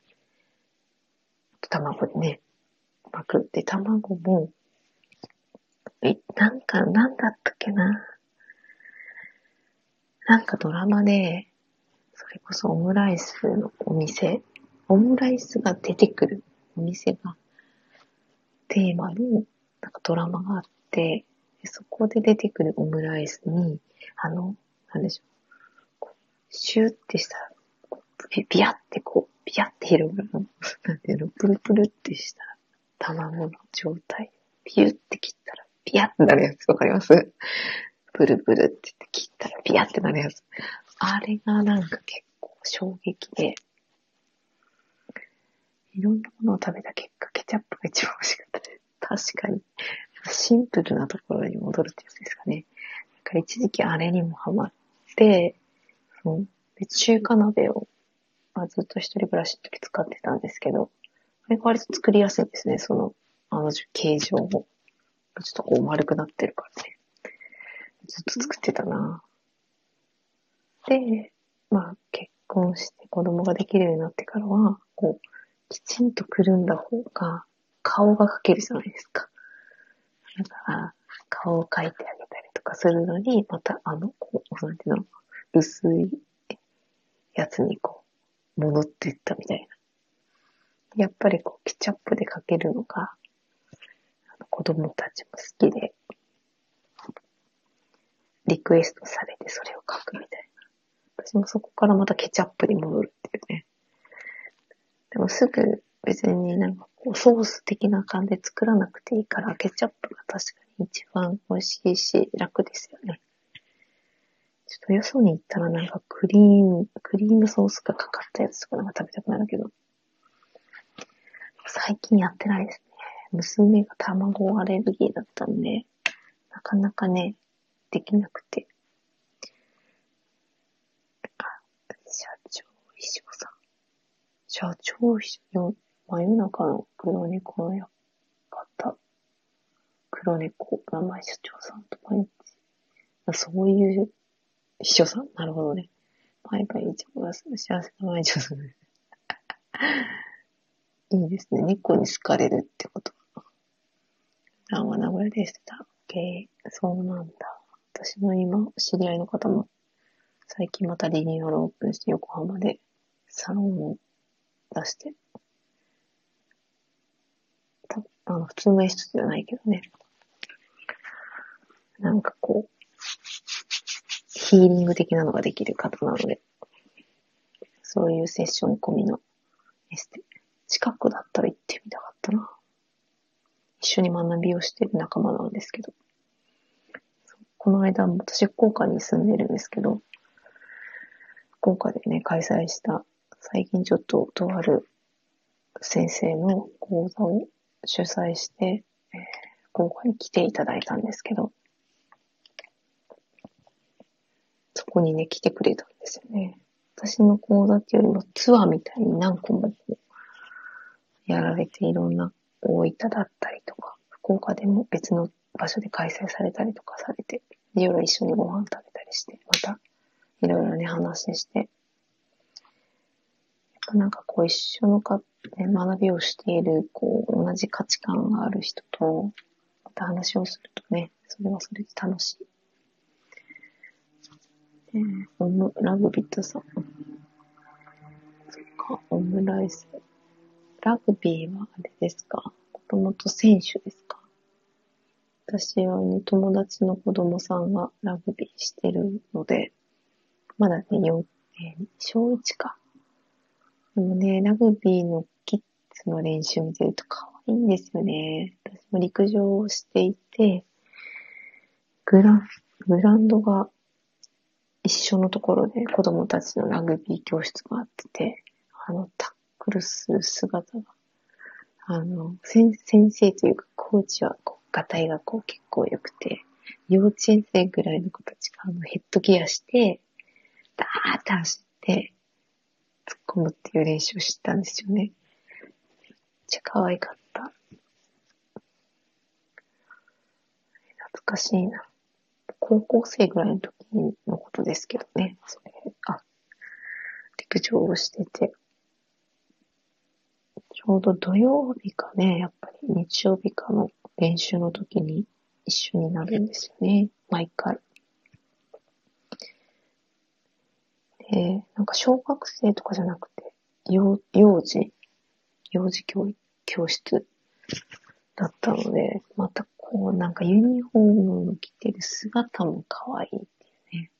[SPEAKER 1] 卵でね、巻く。で、卵も、え、なんか、なんだったっけな。なんかドラマで、それこそオムライスのお店、オムライスが出てくるお店が、テーマの、なんかドラマがあって、そこで出てくるオムライスに、あの、なんでしょう、シューってしたら、ビビャってこう、ビャって広がるの、なんていうの、プルプルってしたら卵の状態、ピューって切ったら、ピヤってなるやつわかります？プルプルってって切ったらピヤってなるやつ。あれがなんか結構衝撃で、いろんなものを食べた結果、ケチャップが一番美味しかったです。確かに。シンプルなところに戻るってやつですかね。なんか一時期あれにもハマって、そので中華鍋を、まあ、ずっと一人暮らしの時使ってたんですけど、あれが割と作りやすいんですね、その、あの形状を。ちょっとこう丸くなってるからね。ずっと作ってたな。で、まあ結婚して子供ができるようになってからは、こう、きちんとくるんだ方が顔が描けるじゃないですか。だから、顔を描いてあげたりとかするのに、またあの、こう、なんていうの、薄いやつにこう、戻っていったみたいな。やっぱりこう、ケチャップで描けるのが、子供たちも好きで、リクエストされてそれを書くみたいな。私もそこからまたケチャップに戻るっていうね。でもすぐ別になんかこうソース的な感じで作らなくていいから、ケチャップが確かに一番美味しいし楽ですよね。ちょっとよそに行ったらなんかクリーム、クリームソースがかかったやつとかなんか食べたくなるけど、最近やってないです娘が卵アレルギーだったんで、なかなかね、できなくて。あ、社長秘書さん。社長秘書、真夜中の黒猫のや方。黒猫、名前社長さんと毎日。そういう秘書さん？なるほどね。バイバイ、一応が幸せな毎日をする。いいですね。猫に好かれるってこと。あ、は名古屋でしてた。け、そうなんだ。私の今、知り合いの方も、最近またリニューアルオープンして横浜でサロンを出して、たあの、普通のエステじゃないけどね。なんかこう、ヒーリング的なのができる方なので、そういうセッション込みのエステ。近くだったら行ってみたかったな。一緒に学びをしてる仲間なんですけど。この間、私、福岡に住んでるんですけど、福岡でね、開催した、最近ちょっととある先生の講座を主催して、えー、福岡に来ていただいたんですけど、そこにね、来てくれたんですよね。私の講座っていうよりもツアーみたいに何個もやられていろんな大分だったりとか、福岡でも別の場所で開催されたりとかされて、夜一緒にご飯食べたりして、またいろいろね話して、やっぱなんかこう一緒のか、ね、学びをしている、こう同じ価値観がある人と、また話をするとね、それはそれで楽しい。えー、オム、ラグビットさん。そっか、オムライス。ラグビーはあれですか？もともと選手ですか？私はね、友達の子供さんがラグビーしてるので、まだね、4、えー、小1か。でもね、ラグビーのキッズの練習見てると可愛いんですよね。私も陸上をしていて、グラン、グランドが一緒のところで子供たちのラグビー教室があってて、あの、タックルす姿が、あの、先生というかコーチは、こう、ガタイがこう結構良くて、幼稚園生ぐらいの子たちがあのヘッドギアして、ダーって走って、突っ込むっていう練習を知ったんですよね。めっちゃ可愛かった。懐かしいな。高校生ぐらいの時のことですけどね。それ、あ、陸上をしてて。ちょうど土曜日かね、やっぱり日曜日かの練習の時に一緒になるんですよね。毎回。で、なんか小学生とかじゃなくて、幼幼児、幼児教、教室だったので、またこう、なんかユニフォームを着てる姿も可愛いっていうね。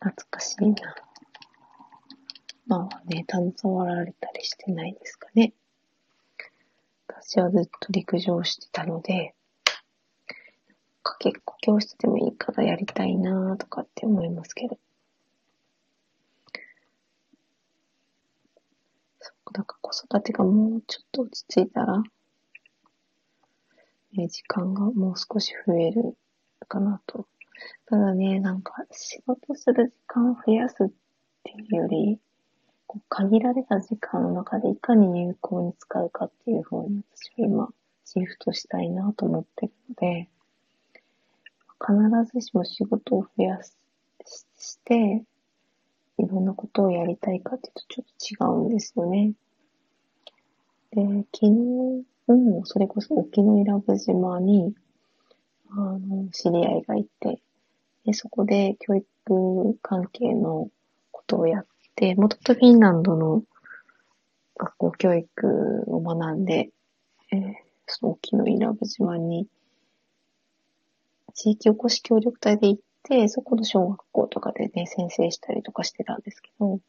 [SPEAKER 1] 懐かしいな。まあね、携わられたりしてないですかね。私はずっと陸上してたので、かけっこ教室でもいいからやりたいなとかって思いますけど。だから子育てがもうちょっと落ち着いたら、え時間がもう少し増えるかなと。ただね、なんか仕事する時間を増やすっていうより、こう限られた時間の中でいかに有効に使うかっていう方に私は今シフトしたいなと思ってるので、必ずしも仕事を増やしして、いろんなことをやりたいかっていうとちょっと違うんですよね。で、昨日、うん、それこそ沖永良部島に、あの、知り合いがいて、でそこで教育関係のことをやって、もともとフィンランドの学校教育を学んで、えー、その沖永良部島に、地域おこし協力隊で行って、そこの小学校とかでね、先生したりとかしてたんですけど、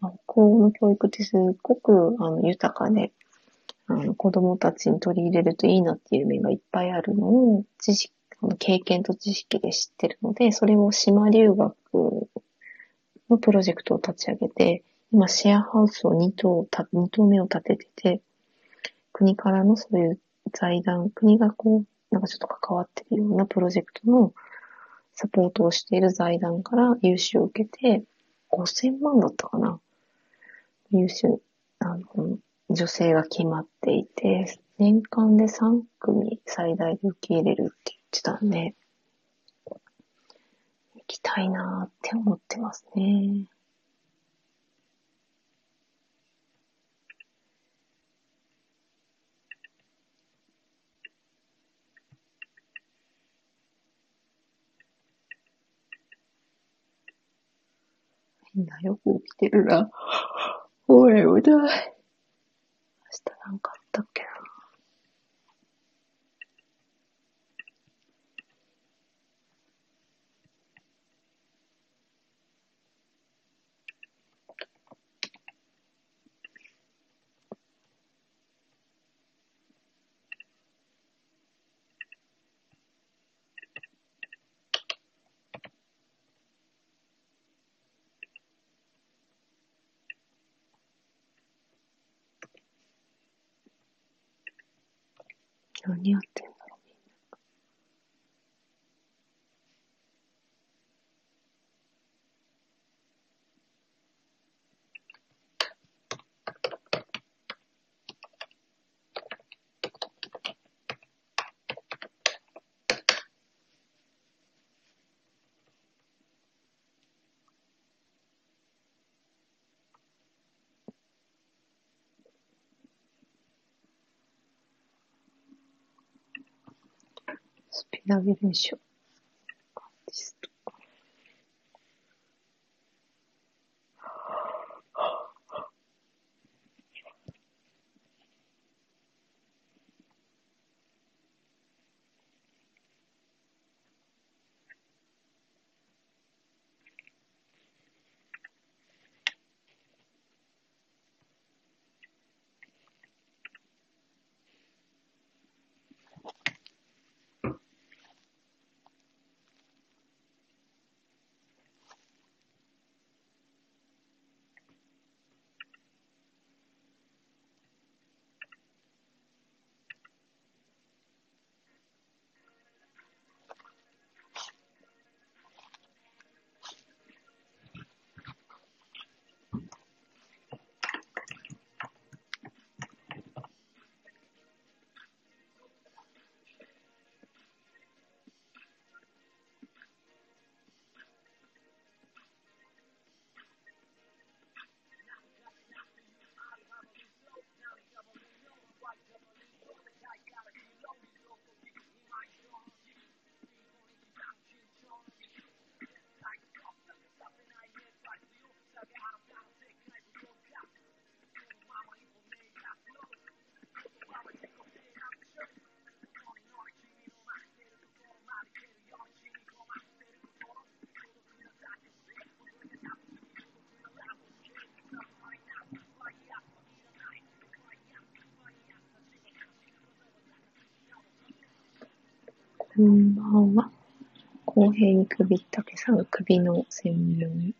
[SPEAKER 1] まあ、北欧の教育ってすっごくあの豊かで、あの子供たちに取り入れるといいなっていう面がいっぱいあるのを、知識、経験と知識で知ってるので、それを島留学のプロジェクトを立ち上げて、今シェアハウスを2棟、2棟目を建ててて、国からのそういう財団、国がこう、なんかちょっと関わってるようなプロジェクトのサポートをしている財団から融資を受けて、5000万だったかな。融資、あの、女性が決まっていて、年間で3組最大で受け入れるって言っちたんで、行きたいなーって思ってますね。みんなよく起きてるな。おい、おい。明日なんかあったっけな。人によってスピナこんばんは。公平に首ったけさん、首の専門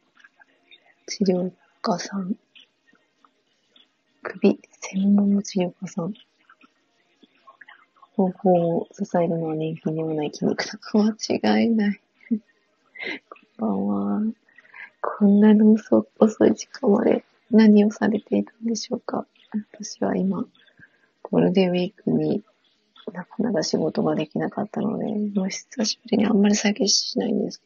[SPEAKER 1] 治療家さん。首専門の治療家さん。方法を支えるのは年金でもない筋肉だ。間違いない。こんばんは。こんなに遅遅い時間まで何をされていたんでしょうか。私は今、ゴールデンウィークになかなか仕事ができなかったので、もう久しぶりにあんまり最近しないんです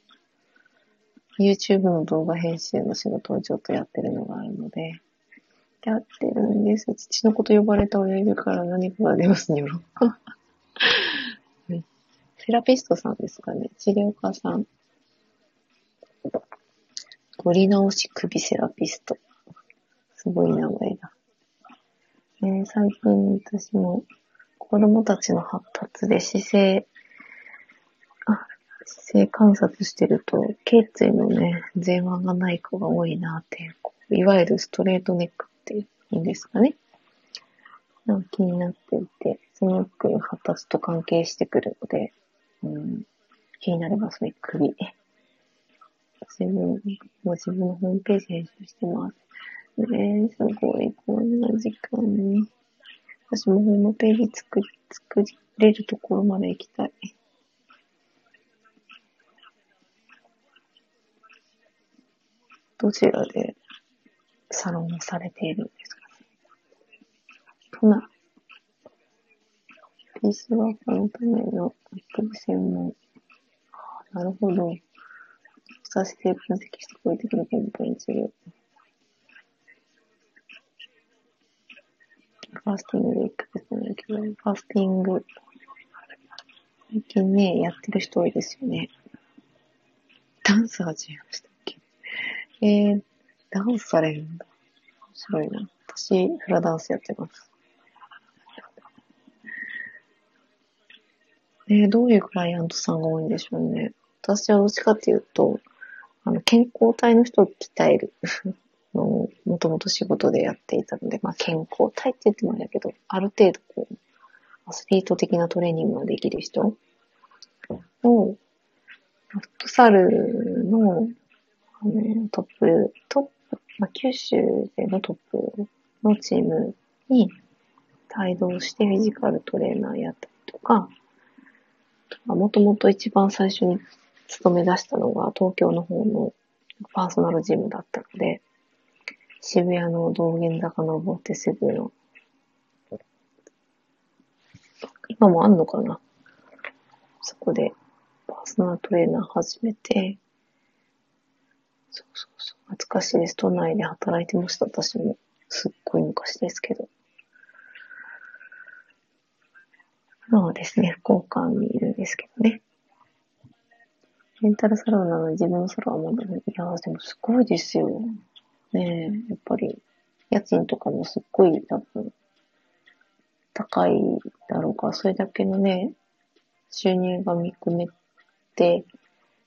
[SPEAKER 1] けど、YouTube の動画編集の仕事をちょっとやってるのがあるので、やってるんです。父のこと呼ばれた親いるから何かが出ますによろ。セラピストさんですかね。治療家さん。ゴリ直し首セラピスト。すごい名前だ。ね、最近私も子供たちの発達で姿勢、あ、姿勢観察してると、頸椎のね、前腕がない子が多いなって、こういわゆるストレートネックっていうんですかね。な気になっていて、その子発達と関係してくるので、うん、気になりますね、首。自分、もう自分のホームページ編集してます。ねえ、すごい、こんな時間に。私もホームページ作り、作れるところまで行きたい。どちらでサロンをされているんですかね。都内。ピースワーカーのための学部専門。なるほど。させて分析してこういう的な根本に治療。ファースティングで1ヶ月なんだけど、ファースティング、最近ね、やってる人多いですよね。ダンス始めましたっけ？えー、ダンスされるんだ。面白いな。私、フラダンスやってます。えーどういうクライアントさんが多いんでしょうね。私はどっちかっていうと、あの、健康体の人を鍛えるの、もともと仕事でやっていたので、まあ、健康体って言ってもあれだけど、ある程度こう、アスリート的なトレーニングができる人を、フットサルの、あの、トップ、トップ、まあ、九州でのトップのチームに帯同してフィジカルトレーナーやったりとか、もともと一番最初に勤め出したのが東京の方のパーソナルジムだったので、渋谷の道玄坂登ってすぐの、今もあんのかな？そこでパーソナルトレーナー始めて、そうそうそう、懐かしいです。都内で働いてました、私も。すっごい昔ですけど。今はですね、福岡にいるんですけどね。レンタルサロンなのに自分のサロンはまだ、いやでもすごいですよ。ねえ、やっぱり、家賃とかもすっごい多分、高いだろうか、それだけのね、収入が見込めて、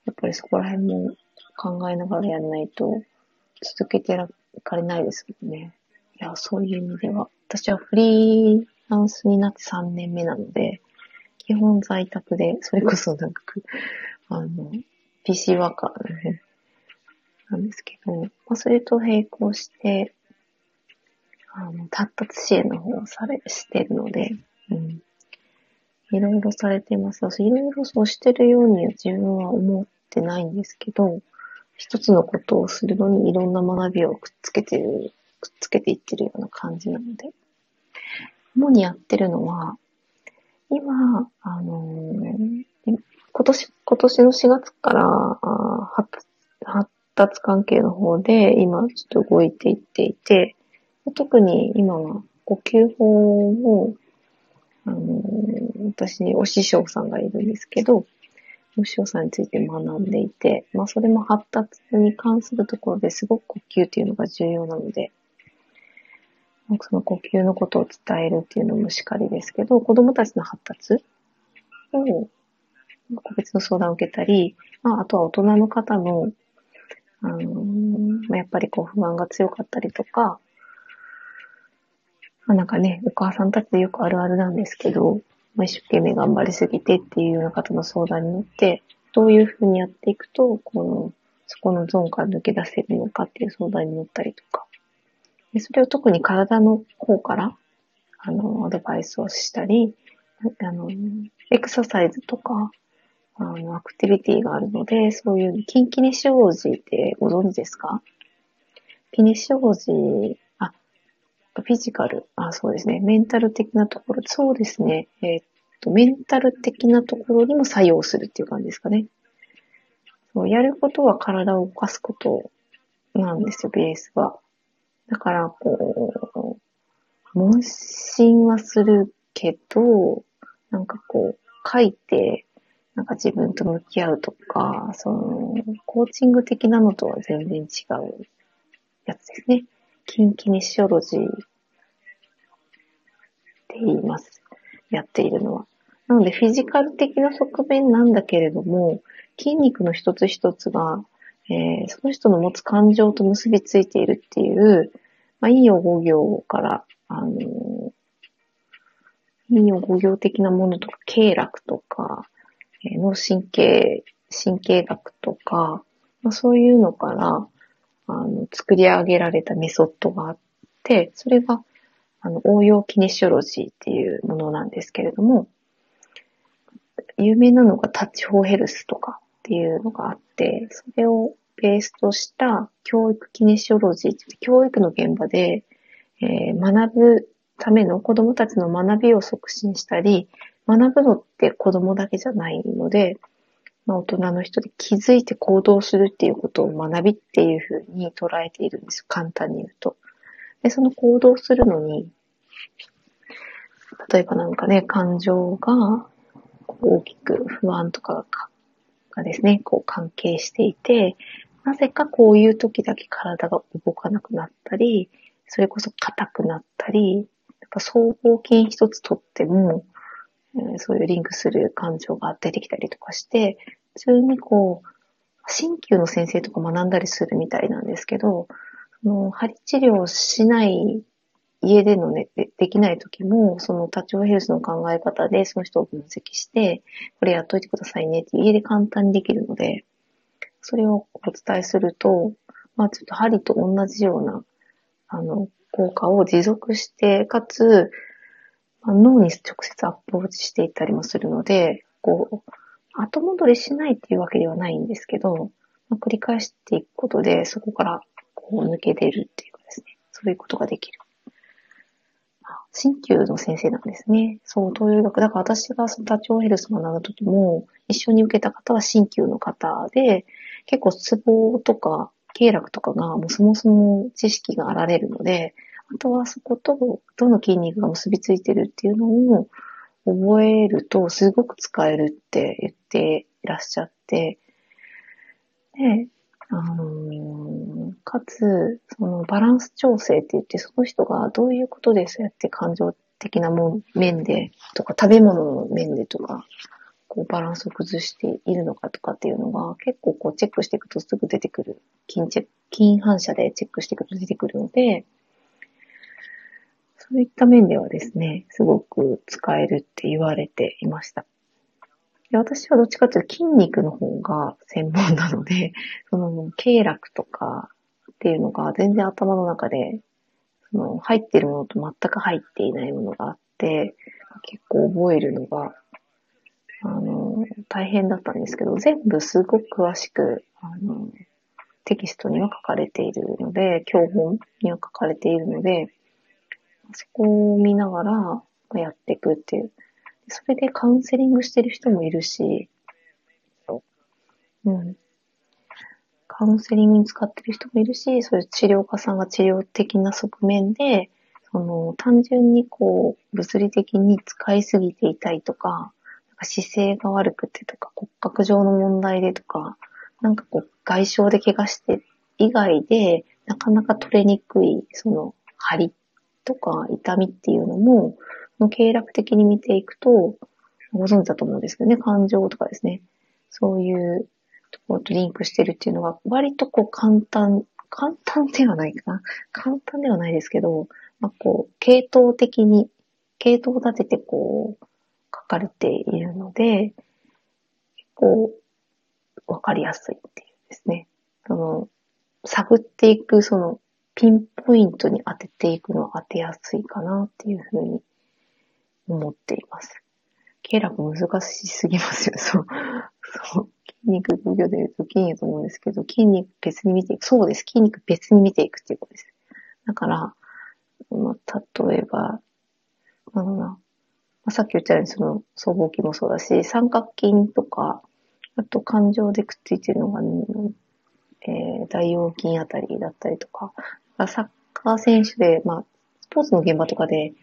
[SPEAKER 1] やっぱりそこら辺も考えながらやらないと、続けてらかれないですもんね。いや、そういう意味では、私はフリーランスになって3年目なので、基本在宅で、それこそなんか、あの、PC ワーカーねなんですけど、まあ、それと並行して、あの、発達支援の方をされ、してるので、うん。いろいろされてます。いろいろそうしてるようには自分は思ってないんですけど、一つのことをするのにいろんな学びをくっつけてる、くっつけていってるような感じなので、主にやってるのは、今、あのー今年、今年の4月から、あー発発達関係の方で今ちょっと動いていっていて、特に今は呼吸法を、あの私にお師匠さんがいるんですけど、お師匠さんについて学んでいて、まあそれも発達に関するところですごく呼吸っていうのが重要なので、その呼吸のことを伝えるっていうのもしかりですけど、子供たちの発達を個別の相談を受けたり、まあ、あとは大人の方の、あのやっぱりこう不安が強かったりとか、まあ、なんかね、お母さんたちでよくあるあるなんですけど、まあ、一生懸命頑張りすぎてっていうような方の相談に乗って、どういうふうにやっていくと、この、そこのゾーンから抜け出せるのかっていう相談に乗ったりとか。でそれを特に体の方から、あの、アドバイスをしたり、あの、エクササイズとか、あの、アクティビティがあるので、そういう筋キネシオロジーってご存知ですか？キネシオロジー、あ、フィジカル、あ、そうですね。メンタル的なところ、そうですね。えーっと、メンタル的なところにも作用するっていう感じですかね。そう、やることは体を動かすことなんですよ、ベースは。だから、こう、問診はするけど、なんかこう、書いて、なんか自分と向き合うとか、その、コーチング的なのとは全然違うやつですね。筋キネシオロジーって言います。やっているのは。なので、フィジカル的な側面なんだけれども、筋肉の一つ一つが、えーその人の持つ感情と結びついているっていう、まあ、いいよ語行から、あのーいいよ語行的なものとか、経絡とか、脳神経、神経学とか、まあ、そういうのから、あの、作り上げられたメソッドがあって、それが、あの、応用キネシオロジーっていうものなんですけれども、有名なのがタッチフォーヘルスとかっていうのがあって、それをベースとした教育キネシオロジー教育の現場で、えー学ぶための子供たちの学びを促進したり、学ぶのって子供だけじゃないので、まあ、大人の人で気づいて行動するっていうことを学びっていうふうに捉えているんです。簡単に言うと。で、その行動するのに、例えばなんかね、感情が大きく不安とかががですね、こう関係していて、なぜかこういう時だけ体が動かなくなったり、それこそ硬くなったり、やっぱ僧帽筋一つとっても、えーそういうリンクする感情が出てきたりとかして、普通にこう、鍼灸の先生とか学んだりするみたいなんですけど、その針治療しない家でのね、でできない時も、そのタッチオヘルスの考え方でその人を分析して、これやっといてくださいねって家で簡単にできるので、それをお伝えすると、まあちょっと針と同じような、あの、効果を持続して、かつ、脳に直接アプローチしていったりもするので、こう、後戻りしないっていうわけではないんですけど、まあ、繰り返していくことで、そこからこう抜け出るっていうかですね、そういうことができる。あ鍼灸の先生なんですね。そう、東洋医学。だから私がそのタチオヘルス学ぶときも、一緒に受けた方は鍼灸の方で、結構ツボとか、経絡とかがもうそもそも知識があられるので、あとはそことどの筋肉が結びついてるっていうのを覚えるとすごく使えるって言っていらっしゃって、で、あのーかつ、そのバランス調整って言って、その人がどういうことでそうやって感情的なも面でとか、食べ物の面でとか、こうバランスを崩しているのかとかっていうのが結構こうチェックしていくとすぐ出てくる。筋チェ、筋反射でチェックしていくと出てくるので、そういった面ではですね、すごく使えるって言われていました。で私はどっちかというと筋肉の方が専門なので、その、経絡とかっていうのが全然頭の中で、その、入ってるものと全く入っていないものがあって、結構覚えるのが、あの、大変だったんですけど、全部すごく詳しく、あの、テキストには書かれているので、教本には書かれているので、そこを見ながらやっていくっていう。それでカウンセリングしてる人もいるし、うん。カウンセリングに使ってる人もいるし、そういう治療家さんが治療的な側面で、その、単純にこう、物理的に使いすぎていたいとか、なんか姿勢が悪くてとか、骨格上の問題でとか、なんかこう、外傷で怪我して以外で、なかなか取れにくい、その、張りとか痛みっていうのも、経絡的に見ていくと、ご存知だと思うんですけどね、感情とかですね。そういうところとリンクしてるっていうのが、割とこう簡単、簡単ではないかな。簡単ではないですけど、まあ、こう、系統的に、系統を立ててこう、書かれているので、結構、わかりやすいっていうですね。その、探っていく、その、ピンポイントに当てていくのは当てやすいかなっていうふうに思っています。経絡難しすぎますよ。そう。そう。筋肉副業で言うと筋肉と思うんですけど、筋肉別に見ていく。そうです。筋肉別に見ていくっていうことです。だから、まあ、例えば、なんだろうな。まあ、さっき言ったようにその、僧帽筋もそうだし、三角筋とか、あと感情でくっついてるのが、えー、大腰筋あたりだったりとか、サッカー選手で、まあ、スポーツの現場とかで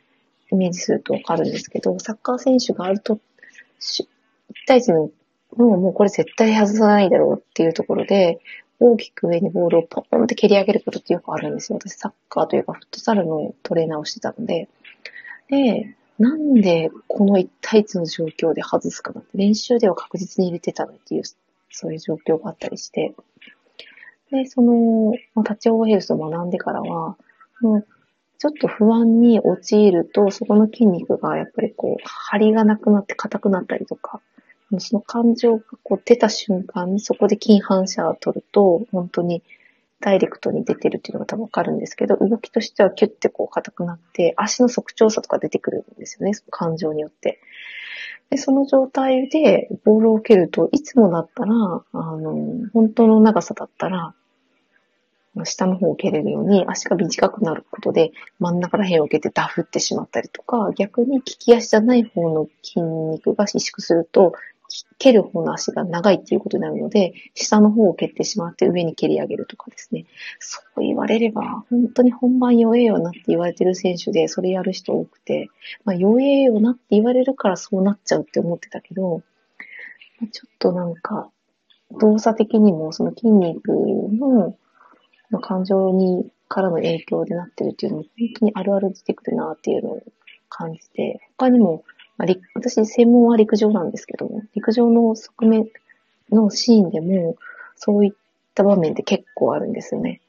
[SPEAKER 1] イメージするとわかるんですけど、サッカー選手があると、1対1の、もうもうこれ絶対外さないだろうっていうところで、大きく上にボールをポンって蹴り上げることってよくあるんですよ。私サッカーというかフットサルのトレーナーをしてたので。で、なんでこの1対1の状況で外すかなって、練習では確実に入れてたのっていう、そういう状況があったりして。で、その、タッチオーバーヘルスを学んでからは、もうちょっと不安に陥ると、そこの筋肉がやっぱりこう、張りがなくなって硬くなったりとか、その感情がこう出た瞬間にそこで筋反射を取ると、本当にダイレクトに出てるっていうのが多分わかるんですけど、動きとしてはキュッてこう硬くなって、足の側長差とか出てくるんですよね、その感情によって。で、その状態でボールを蹴ると、いつもだったら、あの、本当の長さだったら、下の方を蹴れるように足が短くなることで真ん中ら辺を蹴ってダフってしまったりとか、逆に利き足じゃない方の筋肉が萎縮すると、蹴る方の足が長いっていうことになるので、下の方を蹴ってしまって上に蹴り上げるとかですね。そう言われれば、本当に本番弱えよなって言われてる選手で、それやる人多くて、まあ弱えよなって言われるからそうなっちゃうって思ってたけど、ちょっとなんか、動作的にもその筋肉のの感情に、からの影響でなってるっていうのも本当にあるある出てくるなっていうのを感じて、他にも、まあ、私専門は陸上なんですけど、陸上の側面のシーンでもそういった場面って結構あるんですよね。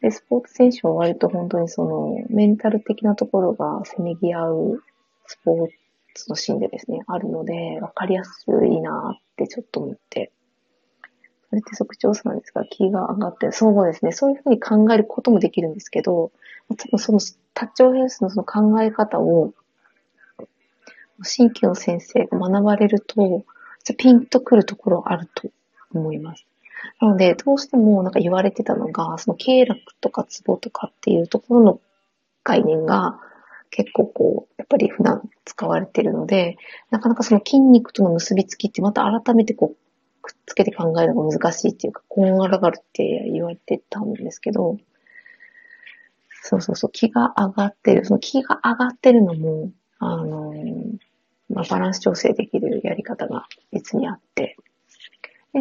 [SPEAKER 1] で、スポーツ選手は割と本当にそのメンタル的なところがせめぎ合うスポーツのシーンでですね、あるので、わかりやすいなってちょっと思ってそれって測調査なんですが、気が上がって、そうですね。そういうふうに考えることもできるんですけど、多分そのタッチオフェンスのその考え方を、新規の先生が学ばれると、ピンとくるところあると思います。なので、どうしてもなんか言われてたのが、その経絡とかツボとかっていうところの概念が結構こう、やっぱり普段使われてるので、なかなかその筋肉との結びつきってまた改めてこうくっつけて考えるのが難しいっていうか、こんがらがるって言われてたんですけど、そうそうそう、気が上がってる。その気が上がってるのも、あの、まあ、バランス調整できるやり方が別にあって、で、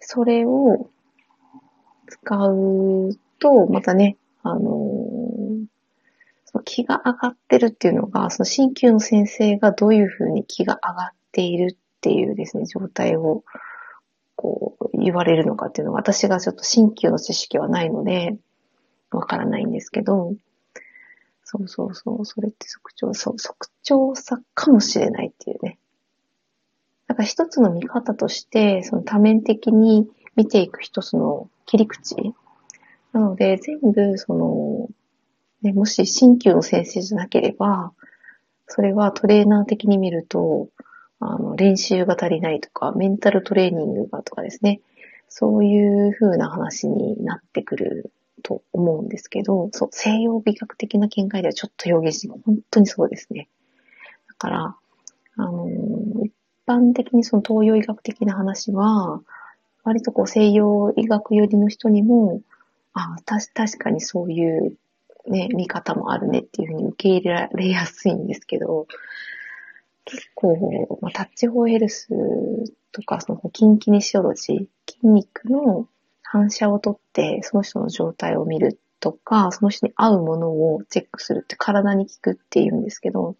[SPEAKER 1] それを使うと、またね、あのその気が上がってるっていうのが、その鍼灸の先生がどういうふうに気が上がっているっていうですね、状態を、こう、言われるのかっていうのが、私がちょっと新旧の知識はないので、わからないんですけど、そうそうそう、それって即調、そう、即調さかもしれないっていうね。だか一つの見方として、その多面的に見ていく一つの切り口。なので、全部、その、ね、もし新旧の先生じゃなければ、それはトレーナー的に見ると、あの、練習が足りないとか、メンタルトレーニングがとかですね、そういう風な話になってくると思うんですけど、そう、西洋美学的な見解ではちょっと表現し本当にそうですね。だから、あの、一般的にその東洋医学的な話は、割とこう西洋医学寄りの人にも、ああ、た確かにそういうね、見方もあるねっていうふうに受け入れられやすいんですけど、結構、まあ、タッチホーヘルスとか、その筋キネシオロジー、筋肉の反射をとって、その人の状態を見るとか、その人に合うものをチェックするって体に効くって言うんですけど、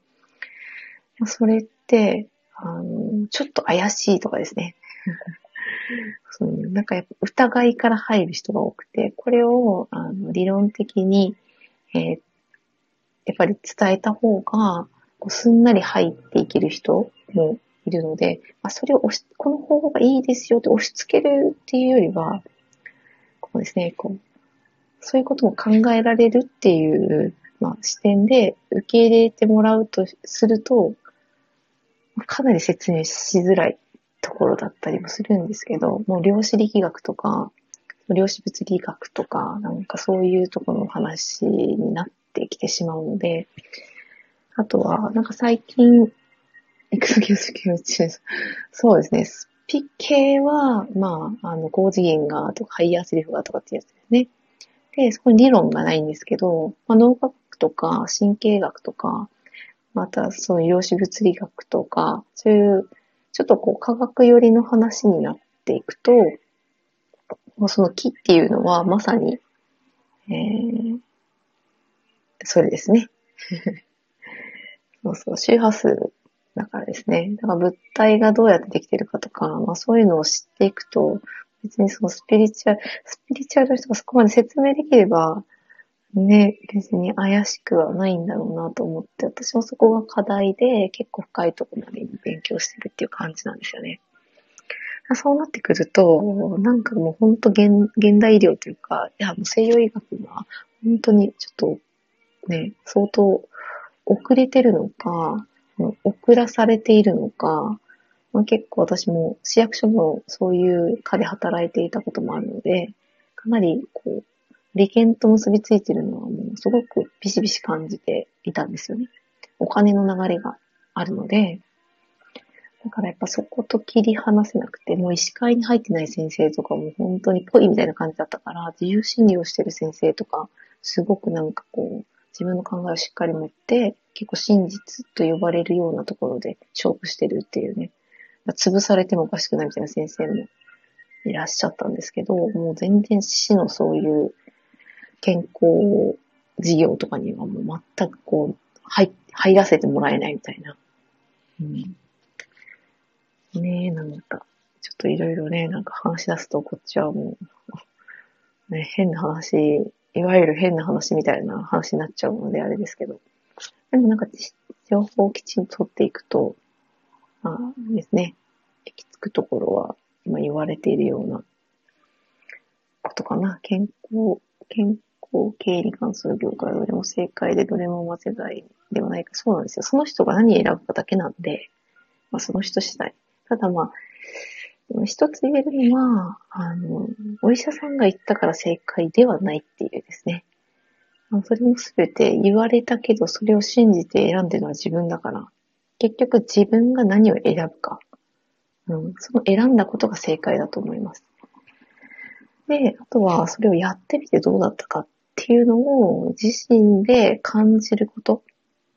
[SPEAKER 1] それって、あの、ちょっと怪しいとかですね。そのなんかやっぱ疑いから入る人が多くて、これをあの理論的に、えー、やっぱり伝えた方が、こうすんなり入っていける人もいるので、まあ、それを押し、この方法がいいですよって押し付けるっていうよりは、こうですね、こう、そういうことも考えられるっていう、まあ、視点で受け入れてもらうとすると、かなり説明しづらいところだったりもするんですけど、もう量子力学とか、量子物理学とか、なんかそういうところの話になってきてしまうので、あとは、なんか最近、育休スキル中、そうですね。スピ系は、まあ、あの、高次元が、とか、ハイヤーセリフがとかっていうやつですね。で、そこに理論がないんですけど、まあ、脳学とか、神経学とか、また、その、量子物理学とか、そういう、ちょっとこう、科学寄りの話になっていくと、もうその木っていうのは、まさに、えー、それですね。そうそう、周波数だからですね。だから物体がどうやってできてるかとか、まあそういうのを知っていくと、別にそのスピリチュアル、スピリチュアルの人がそこまで説明できれば、ね、別に怪しくはないんだろうなと思って、私もそこが課題で結構深いところまで勉強してるっていう感じなんですよね。そうなってくると、なんかもう本当現現代医療というか、いや、もう西洋医学が本当にちょっとね、相当遅れてるのか、遅らされているのか、まあ、結構私も市役所のそういう課で働いていたこともあるので、かなりこう、利権と結びついてるのはもうすごくビシビシ感じていたんですよね。お金の流れがあるので、だからやっぱそこと切り離せなくて、もう医師会に入ってない先生とかも本当にぽいみたいな感じだったから、自由診療してる先生とか、すごくなんかこう、自分の考えをしっかり持って、結構真実と呼ばれるようなところで勝負してるっていうね。潰されてもおかしくないみたいな先生もいらっしゃったんですけど、もう全然市のそういう健康事業とかにはもう全くこう、入、入らせてもらえないみたいな。うん。ねえ、なんか、ちょっといろいろね、なんか話し出すと、こっちはもう、ね、変な話、いわゆる変な話みたいな話になっちゃうのであれですけど。でもなんか、情報をきちんと取っていくと、まあですね、行き着くところは、今言われているようなことかな。健康、健康経営に関する業界はどれも正解でどれも間違いではないか。そうなんですよ。その人が何選ぶかだけなんで、まあその人次第。ただまあ、一つ言えるのは、あの、お医者さんが言ったから正解ではないっていうですね。それもすべて言われたけど、それを信じて選んでるのは自分だから、結局自分が何を選ぶか、うん、その選んだことが正解だと思います。で、あとはそれをやってみてどうだったかっていうのを自身で感じること。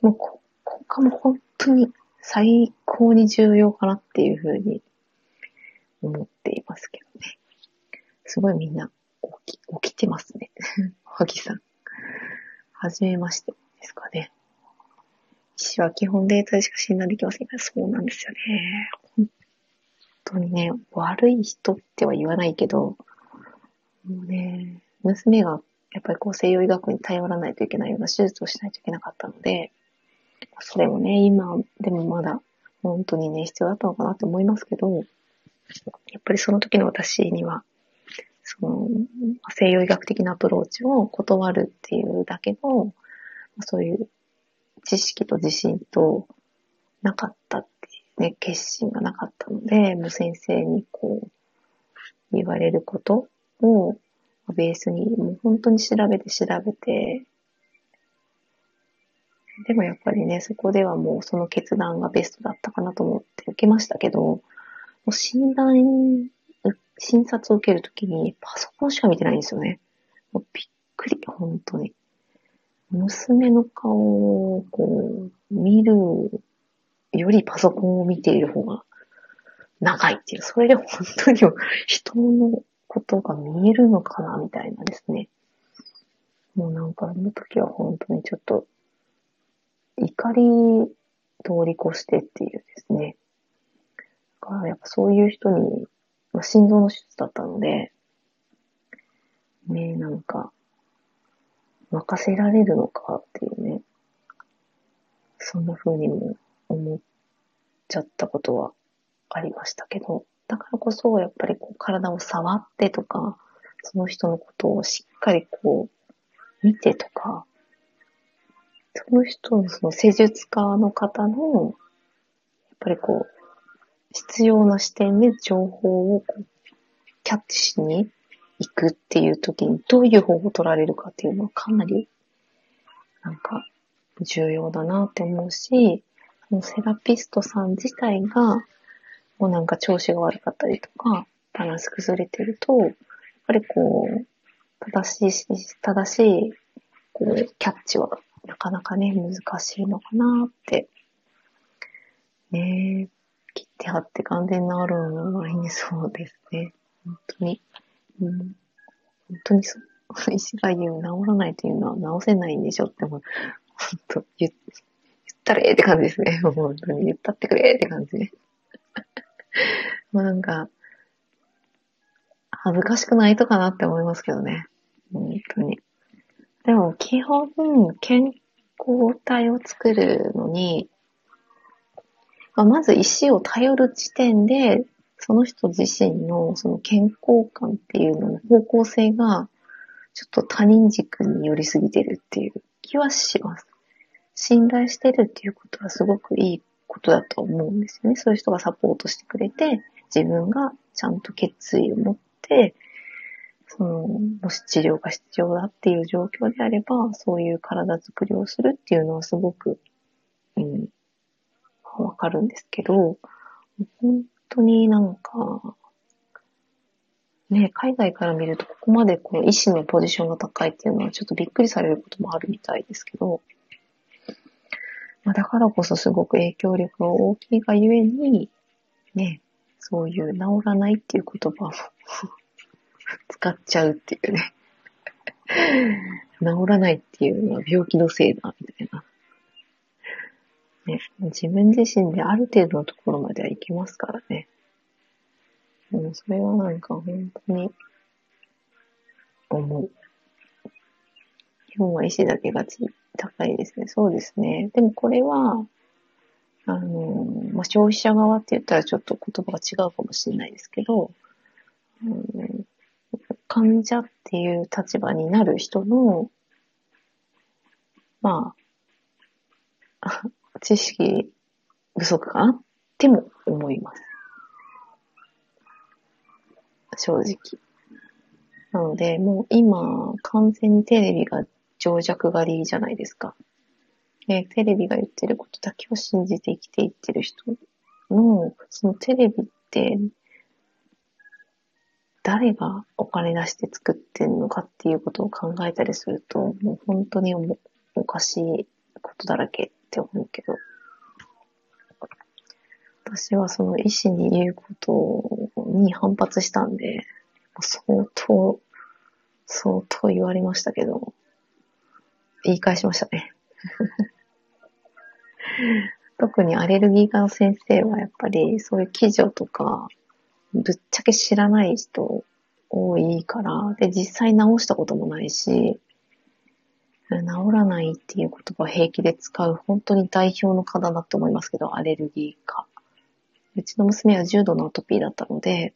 [SPEAKER 1] もうここがも本当に最高に重要かなっていうふうに思っていますけどね。すごいみんな起き、起きてますね。はぎさん。はじめましてですかね。医師は基本データでしか診断できませんが、そうなんですよね。本当にね、悪い人っては言わないけど、もうね、娘がやっぱりこう西洋医学に頼らないといけないような手術をしないといけなかったので、それもね、今でもまだ本当にね、必要だったのかなって思いますけど、やっぱりその時の私には、その、西洋医学的なアプローチを断るっていうだけの、そういう知識と自信となかったっていうね、決心がなかったので、もう先生にこう、言われることをベースに、もう本当に調べて調べて、でもやっぱりね、そこではもうその決断がベストだったかなと思って受けましたけど、もう診断、診察を受けるときにパソコンしか見てないんですよね。もうびっくり、本当に。娘の顔をこう見るよりパソコンを見ている方が長いっていう、それで本当に人のことが見えるのかなみたいなですね。もうなんかあの時は本当にちょっと怒り通り越してっていうですね。だからやっぱそういう人に、心臓の手術だったので、ねえなんか、任せられるのかっていうね、そんな風にも思っちゃったことはありましたけど、だからこそやっぱりこう体を触ってとか、その人のことをしっかりこう見てとか、その人のその施術家の方の、やっぱりこう、必要な視点で情報をキャッチしに行くっていう時にどういう方法を取られるかっていうのはかなり、なんか、重要だなって思うし、そのセラピストさん自体が、もうなんか調子が悪かったりとか、バランス崩れてると、やっぱりこう、正しい、正しい、こう、キャッチはなかなかね、難しいのかなって。ねえ、切って貼って完全に治るのはないんそうですね。本当に。うん、本当にそう。医師が言う治らないというのは治せないんでしょってもう、本当言言ったれって感じですね。本当に言ったってくれって感じね。もうなんか、恥ずかしくないとかなって思いますけどね。本当に。でも基本、健康体を作るのに、まず石を頼る時点で、その人自身のその健康感っていうのの方向性が、ちょっと他人軸に寄りすぎてるっていう気はします。信頼してるっていうことはすごくいいことだと思うんですよね。そういう人がサポートしてくれて、自分がちゃんと決意を持って、その、もし治療が必要だっていう状況であれば、そういう体づくりをするっていうのはすごく、うん、わかるんですけど、本当になんか、ね、海外から見るとここまでこの医師のポジションが高いっていうのはちょっとびっくりされることもあるみたいですけど、まあ、だからこそすごく影響力が大きいがゆえに、ね、そういう治らないっていう言葉を 使っちゃうっていうね。治らないっていうのは病気のせいだ、みたいな。ね、自分自身である程度のところまでは行きますからね。うん、それはなんか本当に思う。日本は意志だけがち高いですね。そうですね。でもこれは、あの、まあ、消費者側って言ったらちょっと言葉が違うかもしれないですけど、うん、患者っていう立場になる人の、まあ、知識不足かな？っても思います。正直。なので、もう今、完全にテレビが情弱狩りじゃないですか。で、テレビが言ってることだけを信じて生きていってる人の、そのテレビって、誰がお金出して作ってんのかっていうことを考えたりすると、もう本当におかしいことだらけって思うけど、私はその医師に言うことに反発したんで、相当、相当言われましたけど、言い返しましたね。特にアレルギー科の先生はやっぱりそういう記事とか、ぶっちゃけ知らない人多いから、で、実際治したこともないし、治らないっていう言葉を平気で使う本当に代表の方だと思いますけど、アレルギー科。うちの娘は重度のアトピーだったので、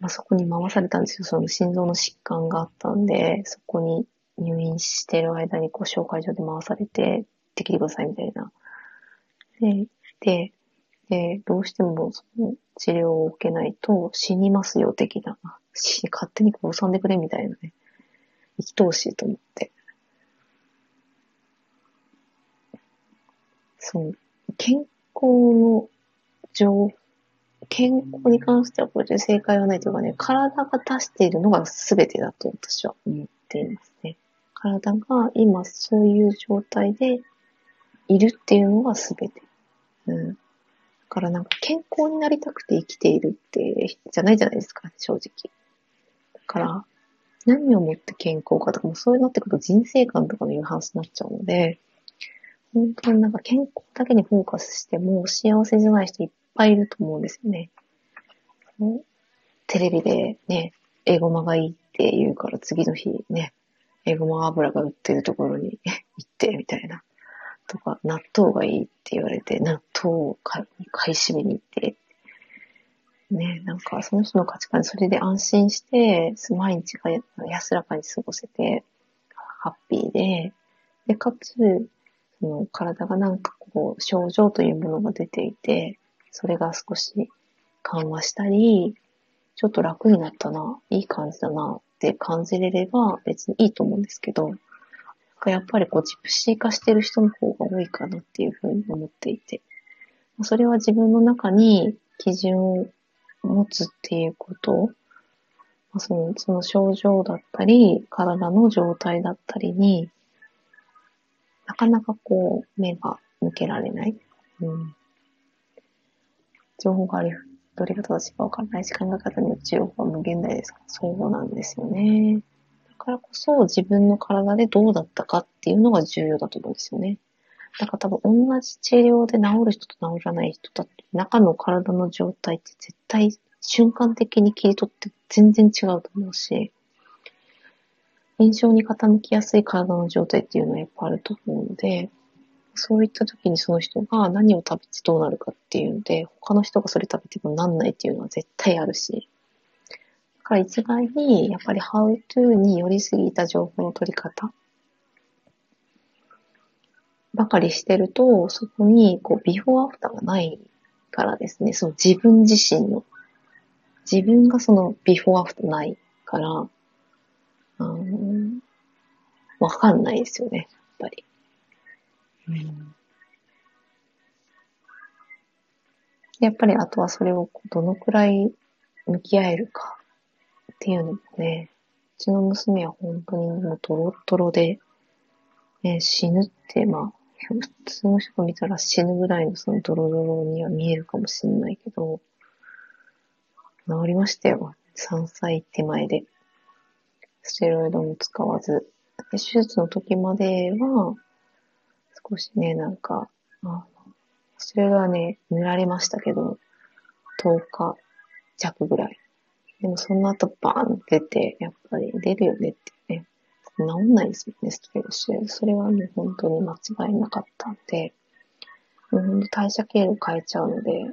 [SPEAKER 1] まあ、そこに回されたんですよ。その心臓の疾患があったんで、そこに入院してる間にこう紹介所で回されて、できてくださいみたいな。で、で、で、どうしてもその治療を受けないと死にますよ的な、勝手に殺さんでくれみたいなね。生き通しいと思って。そう。健康の情、健康に関してはこれで正解はないというかね、体が出しているのが全てだと私は思っていますね。体が今そういう状態でいるっていうのが全て。うん。だからなんか健康になりたくて生きているって、じゃないじゃないですか、正直。だから、何をもって健康かとかもそういうなってくると人生観とかのいう話になっちゃうので、本当になんか健康だけにフォーカスしても幸せじゃない人いっぱいいると思うんですよね。テレビでね、エゴマがいいって言うから次の日ね、エゴマ油が売ってるところに 行ってみたいな。とか、納豆がいいって言われて、納豆を買い占めに行って、ね、なんかその人の価値観、それで安心して、毎日が安らかに過ごせて、ハッピーで、で、かつ、その体がなんかこう、症状というものが出ていて、それが少し緩和したり、ちょっと楽になったな、いい感じだなって感じれれば別にいいと思うんですけど、やっぱりこうジプシー化してる人の方が多いかなっていうふうに思っていて、それは自分の中に基準を持つっていうこと、そのその症状だったり、体の状態だったりに、なかなかこう、目が向けられない。うん。情報があり、どれが正しいかわからないし、考え方によって情報は無限大ですか、そうなんですよね。だからこそ自分の体でどうだったかっていうのが重要だと思うんですよね。だから多分同じ治療で治る人と治らない人だって、中の体の状態って絶対瞬間的に切り取って全然違うと思うし、炎症に傾きやすい体の状態っていうのはやっぱあると思うので、そういった時にその人が何を食べてどうなるかっていうので、他の人がそれ食べてもなんないっていうのは絶対あるし、だから一概に、やっぱり How to に寄りすぎた情報の取り方ばかりしてると、そこに、こう、ビフォーアフターがないからですね、その自分自身の、自分がそのビフォーアフターないから、あのわかんないですよね、やっぱり。うん、やっぱりあとはそれをどのくらい向き合えるかっていうのもね、うちの娘は本当にもうドロッドロで、ね、死ぬって、まあ、普通の人が見たら死ぬぐらいのそのドロドロには見えるかもしれないけど、治りましたよ。3歳手前で。ステロイドも使わず。手術の時までは、少しね、なんか、あそれはね、塗られましたけど、10日弱ぐらい。でもその後バーン出て、やっぱり出るよねって。治んないですもんね、ステロイドそれはもう本当に間違いなかったんで、もう本当代謝経路変えちゃうので、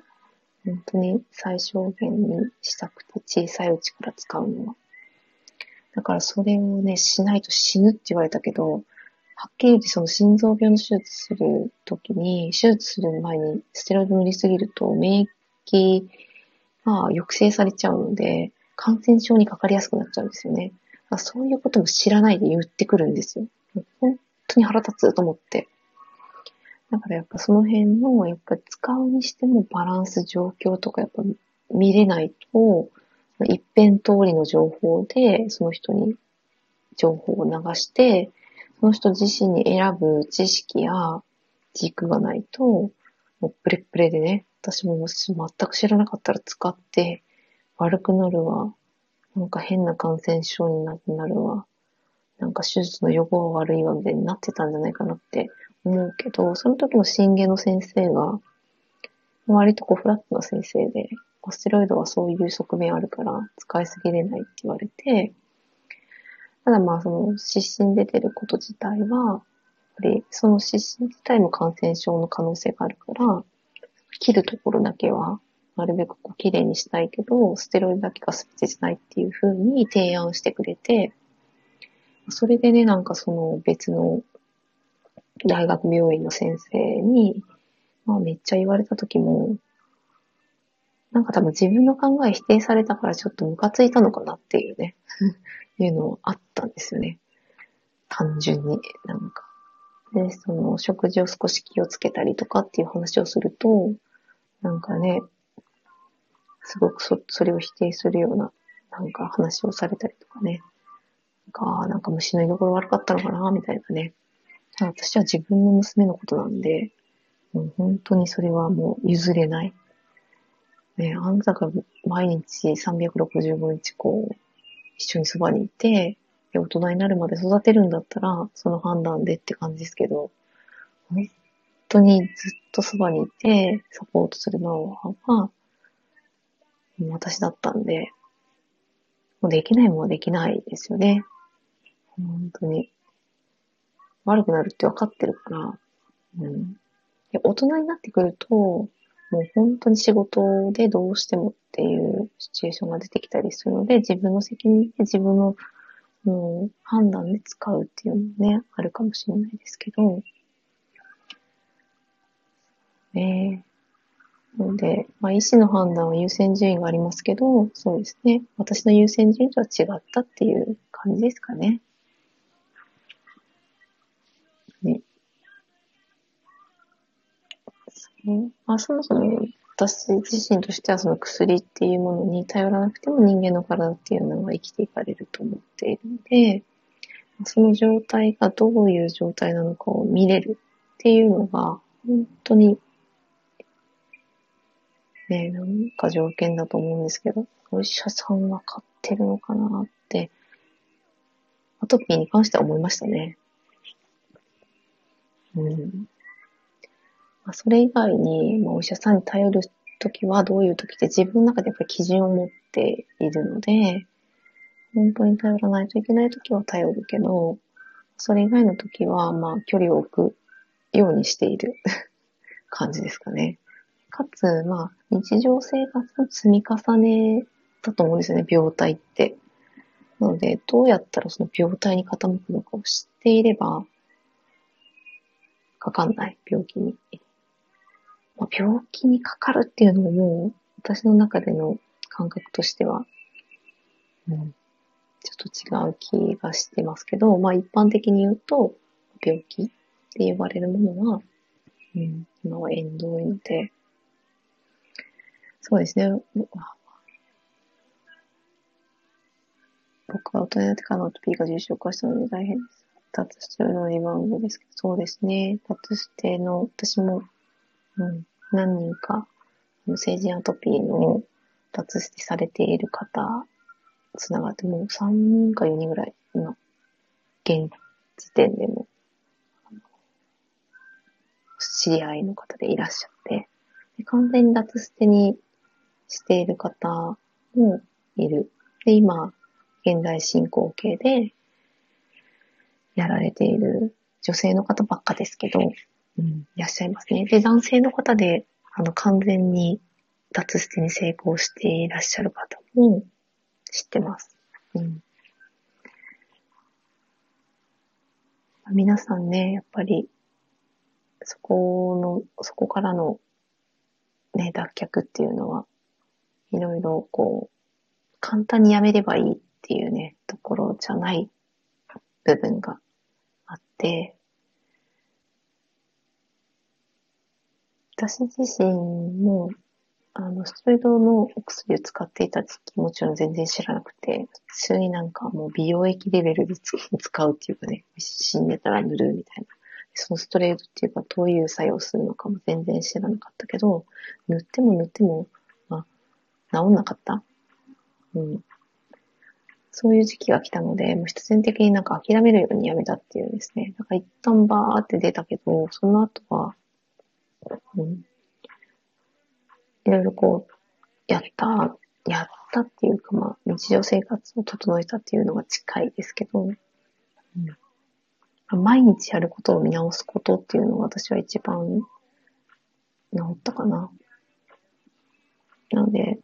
[SPEAKER 1] 本当に最小限にしたくて小さいうちから使うのは。だからそれをね、しないと死ぬって言われたけど、はっきり言ってその心臓病の手術するときに、手術する前にステロイド塗りすぎると免疫が抑制されちゃうので、感染症にかかりやすくなっちゃうんですよね。そういうことも知らないで言ってくるんですよ。本当に腹立つと思って。だからやっぱその辺の、やっぱ使うにしてもバランス状況とかやっぱ見れないと、一辺通りの情報でその人に情報を流して、その人自身に選ぶ知識や軸がないと、もうプレプレでね、私も全く知らなかったら使って悪くなるわ。なんか変な感染症になるわ。なんか手術の予防悪いわみたいになってたんじゃないかなって思うけど、その時の震源の先生が、割とこうフラットな先生で、ステロイドはそういう側面あるから使いすぎれないって言われて、ただまあその湿疹出てること自体は、やっぱりその湿疹自体も感染症の可能性があるから、切るところだけはなるべくこう綺麗にしたいけど、ステロイドだけが全てじゃないっていう風に提案してくれて、それでね、なんかその別の大学病院の先生に、まあめっちゃ言われた時も、なんか多分自分の考え否定されたからちょっとムカついたのかなっていうね、いうのあったんですよね。単純に、なんか。で、その食事を少し気をつけたりとかっていう話をすると、なんかね、すごくそ、それを否定するような、なんか話をされたりとかね。なんか、なんか虫の居所悪かったのかな、みたいなね。私は自分の娘のことなんで、もう本当にそれはもう譲れない。ね、あんたが毎日365日こう、一緒にそばにいて、大人になるまで育てるんだったら、その判断でって感じですけど、本当にずっとそばにいて、サポートするのは、私だったんで、もうできないもんはできないですよね。本当に。悪くなるって分かってるから、うん。大人になってくると、もう本当に仕事でどうしてもっていうシチュエーションが出てきたりするので、自分の責任で自分の、うん、判断で使うっていうのもね、あるかもしれないですけど、ねので、まあ、医師の判断は優先順位がありますけど、そうですね。私の優先順位とは違ったっていう感じですかね。ね。まあ、そもそも私自身としてはその薬っていうものに頼らなくても人間の体っていうのは生きていかれると思っているので、その状態がどういう状態なのかを見れるっていうのが本当にね、なんか条件だと思うんですけど、お医者さんは買ってるのかなって、アトピーに関しては思いましたね。うん。まあ、それ以外に、まあ、お医者さんに頼るときはどういうときって自分の中でやっぱり基準を持っているので、本当に頼らないといけないときは頼るけど、それ以外のときは、まあ、距離を置くようにしている 感じですかね。かつ、まあ、日常生活の積み重ねだと思うんですよね、病態って。なので、どうやったらその病態に傾くのかを知っていれば、かかんない、病気に。まあ、病気にかかるっていうのももう、私の中での感覚としては、うん、ちょっと違う気がしてますけど、まあ一般的に言うと、病気って言われるものは、うん、今は縁遠いので、そうですね。僕は大人になってからのアトピーが重症化したので大変です。脱してのリバウンドですけど、そうですね。脱しての、私も、うん、何人か、成人アトピーの脱してされている方、つながって、もう3人か4人ぐらい、今、現時点でも、知り合いの方でいらっしゃって、完全に脱捨てにしている方もいる。で、今、現在進行形でやられている女性の方ばっかですけど、うん、いらっしゃいますね。で、男性の方で、あの、完全に脱捨てに成功していらっしゃる方も知ってます。うん。皆さんね、やっぱり、そこの、そこからの、ね、脱却っていうのは、いろいろこう、簡単にやめればいいっていうね、ところじゃない部分があって、私自身も、あの、ストレートのお薬を使っていた時期もちろん全然知らなくて、普通になんかもう美容液レベルで使うっていうかね、死んでたら塗るみたいな。そのストレートっていうかどういう作用するのかも全然知らなかったけど、塗っても塗っても、治んなかった？うん。そういう時期が来たので、もう必然的になんか諦めるようにやめたっていうですね。なんか一旦バーって出たけど、その後は、うん。いろいろこう、やった、やったっていうかまあ、日常生活を整えたっていうのが近いですけど、うん、毎日やることを見直すことっていうのが私は一番治ったかな。なので、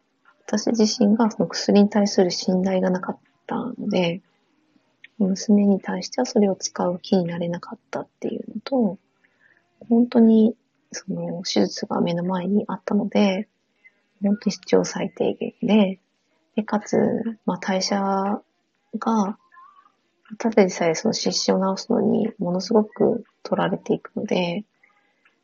[SPEAKER 1] 私自身がその薬に対する信頼がなかったので、娘に対してはそれを使う気になれなかったっていうのと、本当にその手術が目の前にあったので、本当に必要最低限で、で、かつ、まあ、代謝が、ただでさえその湿疹を治すのにものすごく取られていくので、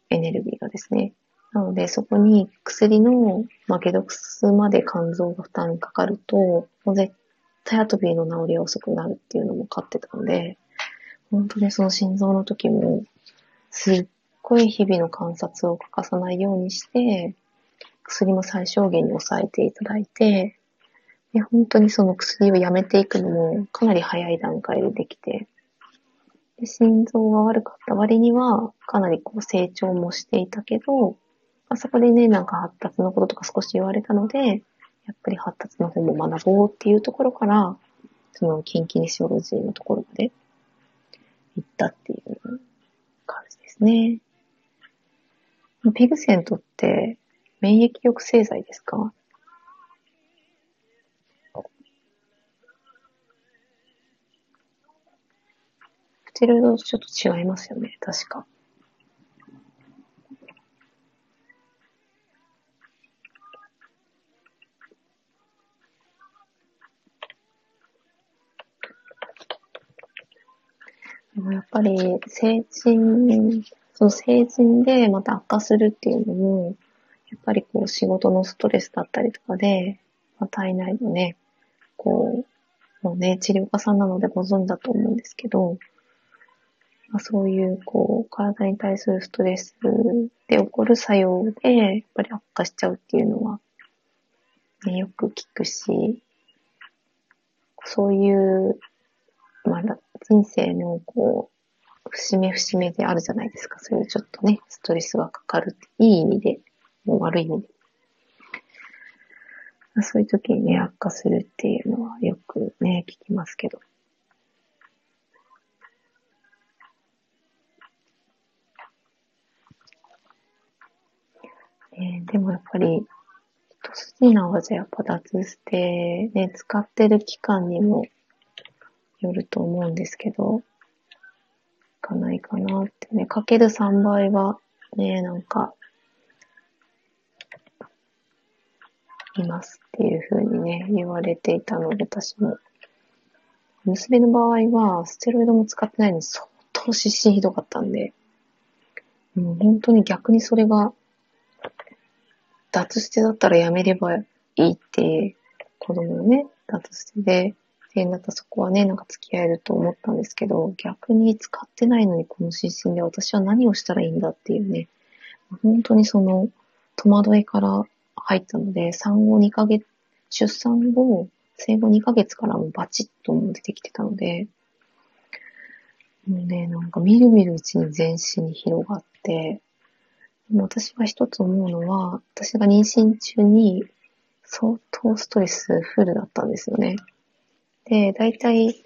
[SPEAKER 1] エネルギーがですね。なので、そこに薬の、まあ、解毒すまで肝臓が負担かかると、もう絶対アトピーの治りが遅くなるっていうのも分かってたので、本当にその心臓の時も、すっごい日々の観察を欠かさないようにして、薬も最小限に抑えていただいて、で本当にその薬をやめていくのもかなり早い段階でできて、で心臓が悪かった割にはかなりこう成長もしていたけど、あそこでね、なんか発達のこととか少し言われたので、やっぱり発達の方も学ぼうっていうところから、そのキンキニシオロジーのところまで行ったっていう感じですね。ペグセントって免疫抑制剤ですか？ステロイドとちょっと違いますよね、確か。でもやっぱり成人、その成人でまた悪化するっていうのも、やっぱりこう仕事のストレスだったりとかで、まあ、体内のね、こう、もうね、治療家さんなのでご存知だと思うんですけど、まあ、そういうこう、体に対するストレスで起こる作用で、やっぱり悪化しちゃうっていうのは、ね、よく聞くし、そういう、まあ、人生のこう、節目節目であるじゃないですか。そういうちょっとね、ストレスがかかるいい意味でもう悪い意味で。そういう時にね、悪化するっていうのはよくね、聞きますけど。ね、でもやっぱり、一筋縄じゃやっぱ脱捨て、ね、使ってる期間にもよると思うんですけど、いかないかなってね、かける3倍は、ね、なんか、いますっていうふうにね、言われていたので、私も。娘の場合は、ステロイドも使ってないのに相当失神ひどかったんで、もう本当に逆にそれが、脱してだったらやめればいいっていう、子供のね、脱してで点だったそこはね、なんか付き合えると思ったんですけど、逆に使ってないのにこの心身で私は何をしたらいいんだっていうね、本当にその戸惑いから入ったので、産後2ヶ月、出産後、生後2ヶ月からもバチッとも出てきてたので、もうね、なんかみるみるうちに全身に広がって、でも私は一つ思うのは、私が妊娠中に相当ストレスフルだったんですよね。で、だいたい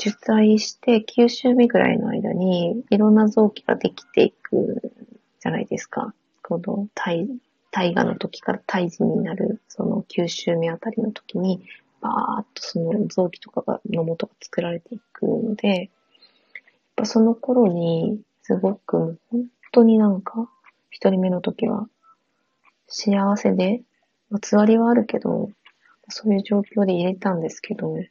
[SPEAKER 1] 受胎して9週目ぐらいの間にいろんな臓器ができていくじゃないですか。この胎、胎画の時から胎児になるその9週目あたりの時にバーっとその臓器とかが、の元が作られていくので、やっぱその頃にすごく本当になんか一人目の時は幸せで、まあ、つわりはあるけど、そういう状況で入れたんですけど、ね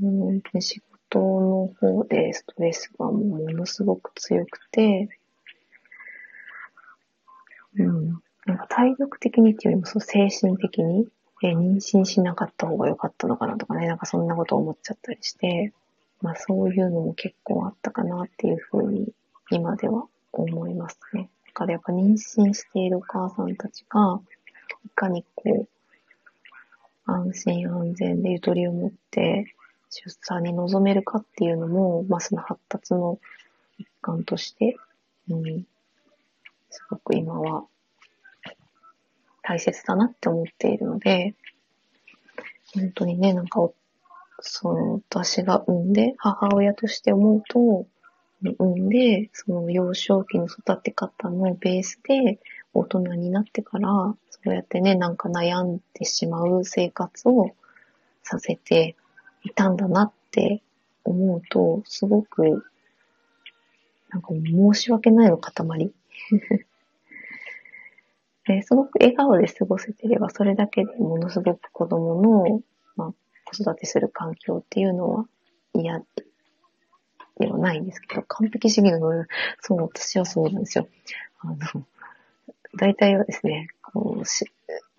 [SPEAKER 1] 本当に仕事の方でストレスがものすごく強くて、うん。なんか体力的にっていうよりも、そう精神的に、え妊娠しなかった方が良かったのかなとかね、なんかそんなこと思っちゃったりして、まあそういうのも結構あったかなっていうふうに今では思いますね。だからやっぱ妊娠しているお母さんたちが、いかにこう、安心安全でゆとりを持って出産に臨めるかっていうのも、まあその発達の一環として、うん、すごく今は大切だなって思っているので、本当にね、なんか、その、私が産んで、母親として思うと、産んで、その幼少期の育て方のベースで、大人になってから、そうやってね、なんか悩んでしまう生活をさせていたんだなって思うと、すごく、なんか申し訳ないの塊。ですごく笑顔で過ごせてれば、それだけでものすごく子供の、まあ、子育てする環境っていうのは嫌ではないんですけど、完璧主義の、そう、私はそうなんですよ。あの、大体はですね、こうし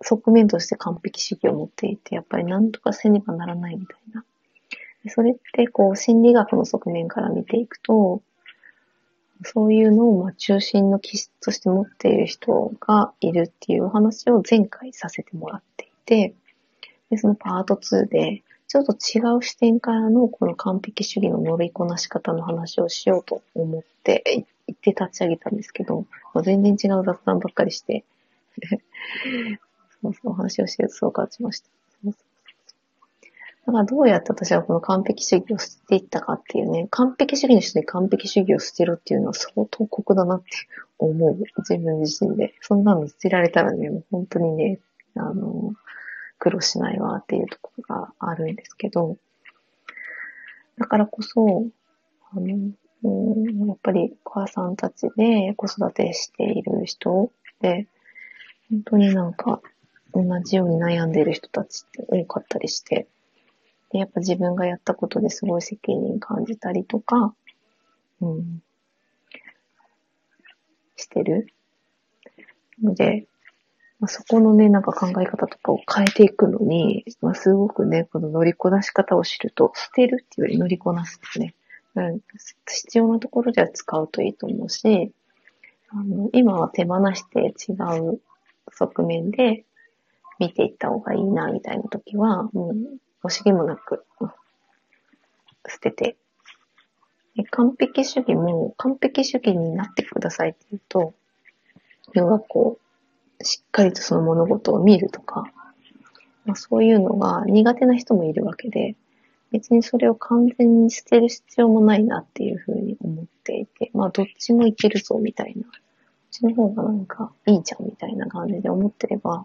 [SPEAKER 1] 側面として完璧主義を持っていて、やっぱり何とかせねばならないみたいな。それって、こう、心理学の側面から見ていくと、そういうのをまあ中心の気質として持っている人がいるっていうお話を前回させてもらっていて、でそのパート2で、ちょっと違う視点からのこの完璧主義の乗りこなし方の話をしようと思って言って立ち上げたんですけど、まあ、全然違う雑談ばっかりして そうそう、お話をしてそう感じました。そうそうだからどうやって私はこの完璧主義を捨てていったかっていうね、完璧主義の人に完璧主義を捨てろっていうのは相当酷だなって思う。自分自身で。そんなの捨てられたらね、もう本当にね、あの、苦労しないわっていうところがあるんですけど、だからこそ、あの、うんやっぱりお母さんたちで子育てしている人で、本当になんか同じように悩んでいる人たちって多かったりして、で、やっぱ自分がやったことですごい責任感じたりとか、うん、してる。ので、まあ、そこのね、なんか考え方とかを変えていくのに、まあ、すごくね、この乗りこなし方を知ると、捨てるっていうより乗りこなすってね、うん、必要なところでは使うといいと思うし、あの、今は手放して違う側面で見ていった方がいいな、みたいな時は、もう惜しげもなく、捨てて、完璧主義も完璧主義になってくださいって言うと、要はこう、しっかりとその物事を見るとか、まあ、そういうのが苦手な人もいるわけで、別にそれを完全に捨てる必要もないなっていうふうに思っていて、まあどっちもいけるぞみたいな、こっちの方がなんかいいじゃんみたいな感じで思ってれば、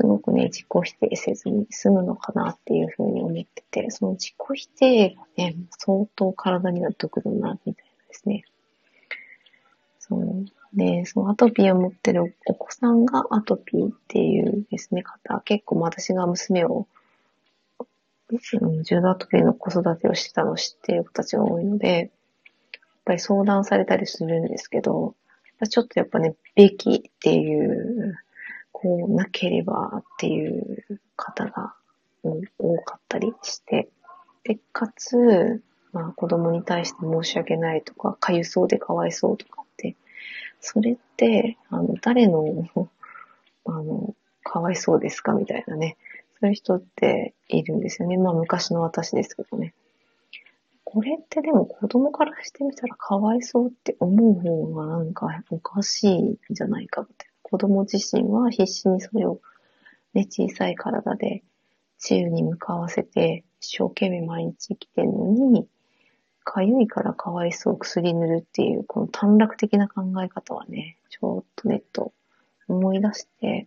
[SPEAKER 1] すごくね、自己否定せずに済むのかなっていうふうに思ってて、その自己否定がね、相当体には毒だな、みたいなですね。そう。で、そのアトピーを持ってるお子さんがアトピーっていうですね、方、結構私が娘を、重度アトピーの子育てをしてたのを知っている子たちが多いので、やっぱり相談されたりするんですけど、ちょっとやっぱね、べきっていうこうなければっていう方が多かったりして、で、かつ、まあ子供に対して申し訳ないとか、かゆそうでかわいそうとかって、それって、あの、誰の、あの、かわいそうですかみたいなね。そういう人っているんですよね。まあ昔の私ですけどね。これってでも子供からしてみたらかわいそうって思う方がなんかおかしいんじゃないかって。子供自身は必死にそれをね、小さい体で治癒に向かわせて一生懸命毎日生きてるのに、かゆいからかわいそう薬塗るっていう、この短絡的な考え方はね、ちょっとネット思い出して、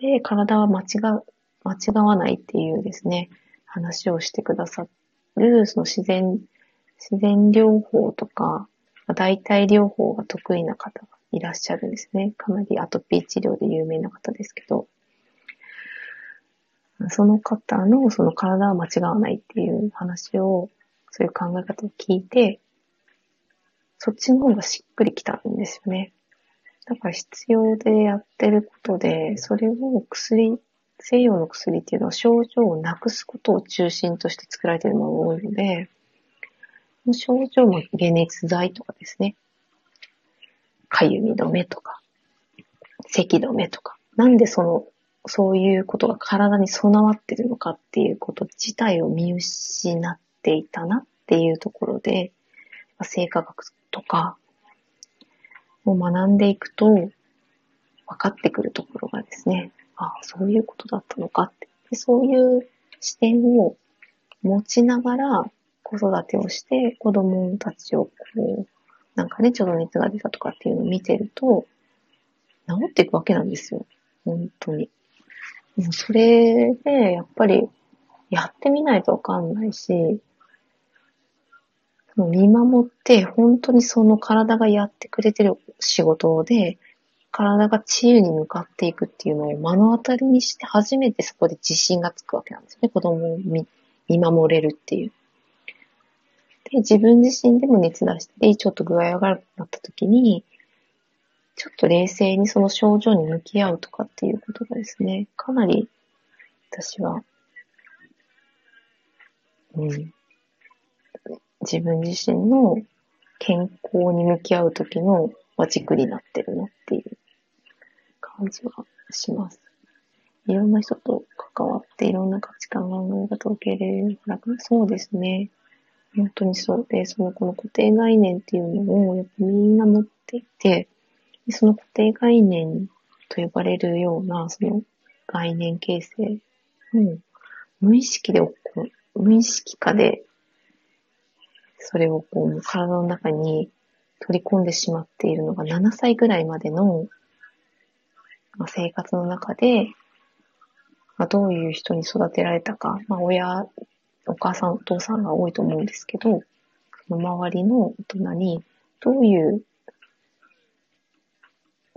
[SPEAKER 1] で、体は間違う、間違わないっていうですね、話をしてくださる、その自然、自然療法とか、代替療法が得意な方がいらっしゃるんですね。かなりアトピー治療で有名な方ですけど、その方のその体は間違わないっていう話を、そういう考え方を聞いて、そっちの方がしっくりきたんですよね。だから必要でやってることで、それを薬、西洋の薬っていうのは症状をなくすことを中心として作られているものが多いので、症状も解熱剤とかですね。かゆみ止めとか、咳止めとか。なんでその、そういうことが体に備わってるのかっていうこと自体を見失っていたなっていうところで、生化学とかを学んでいくと、分かってくるところがですね、ああ、そういうことだったのかって。でそういう視点を持ちながら子育てをして子供たちをこう、なんかね、ちょっと熱が出たとかっていうのを見てると、治っていくわけなんですよ。本当に。もうそれで、やっぱり、やってみないとわかんないし、見守って、本当にその体がやってくれてる仕事で、体が治癒に向かっていくっていうのを目の当たりにして初めてそこで自信がつくわけなんですね。子供を見守れるっていう。で、自分自身でも熱出して、ちょっと具合が悪くなった時に、ちょっと冷静にその症状に向き合うとかっていうことがですね、かなり私は、うん、自分自身の健康に向き合うときの軸になってるなっていう感じはします。いろんな人と関わっていろんな価値観考え方を受け入れるからそうですね。本当にそうで、そのこの固定概念っていうのをやっぱみんな持っていて、その固定概念と呼ばれるようなその概念形成を無意識で起こる、無意識化でそれをこう体の中に取り込んでしまっているのが7歳ぐらいまでの生活の中で、まあ、どういう人に育てられたか、まあ、親、お母さん、お父さんが多いと思うんですけど、その周りの大人にどういう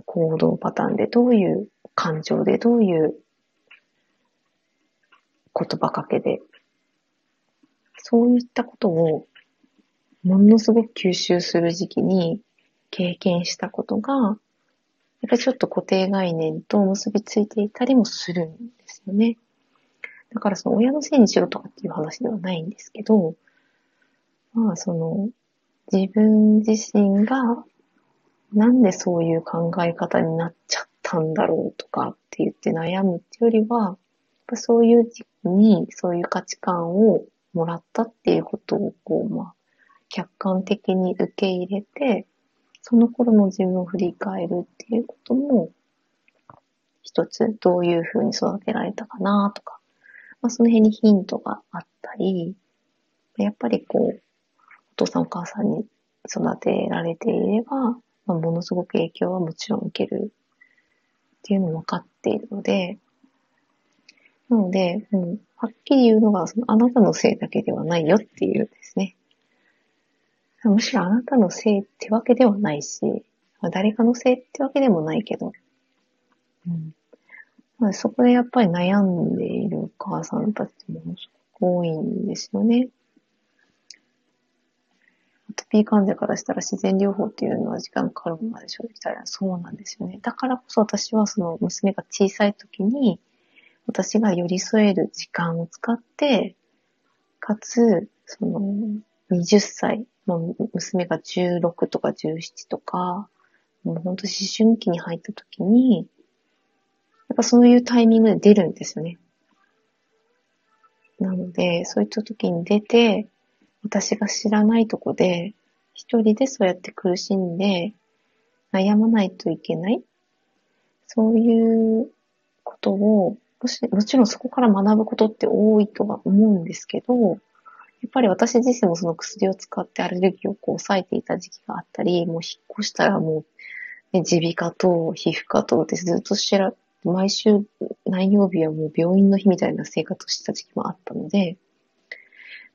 [SPEAKER 1] 行動パターンで、どういう感情で、どういう言葉かけで、そういったことをものすごく吸収する時期に経験したことが、やっぱりちょっと固定概念と結びついていたりもするんですよね。だからその親のせいにしろとかっていう話ではないんですけど、まあその自分自身がなんでそういう考え方になっちゃったんだろうとかって言って悩むっていうよりは、そういう時期にそういう価値観をもらったっていうことをこう、まあ、客観的に受け入れて、その頃の自分を振り返るっていうことも、一つどういうふうに育てられたかなとか、まあ、その辺にヒントがあったり、やっぱりこう、お父さんお母さんに育てられていれば、まあ、ものすごく影響はもちろん受けるっていうのも分かっているので、なので、うん、はっきり言うのが、そのあなたのせいだけではないよっていうですね。むしろあなたのせいってわけではないし、誰かのせいってわけでもないけど、うん。まあ、そこでやっぱり悩んでいるお母さんたちもすごく多いんですよね。アトピー患者からしたら自然療法っていうのは時間かかるものでしょうたらそうなんですよね。だからこそ私はその娘が小さい時に、私が寄り添える時間を使って、かつ、その、20歳の娘が16とか17とか、もう本当思春期に入った時に、ぱそういうタイミングで出るんですよね。なので、そういった時に出て、私が知らないとこで、一人でそうやって苦しんで、悩まないといけない。そういうことを、もし、もちろんそこから学ぶことって多いとは思うんですけど、やっぱり私自身もその薬を使ってアレルギーをこう抑えていた時期があったり、もう引っ越したらもう、ね、耳鼻科と皮膚科とってずっと知ら、毎週何曜日はもう病院の日みたいな生活をしてた時期もあったので、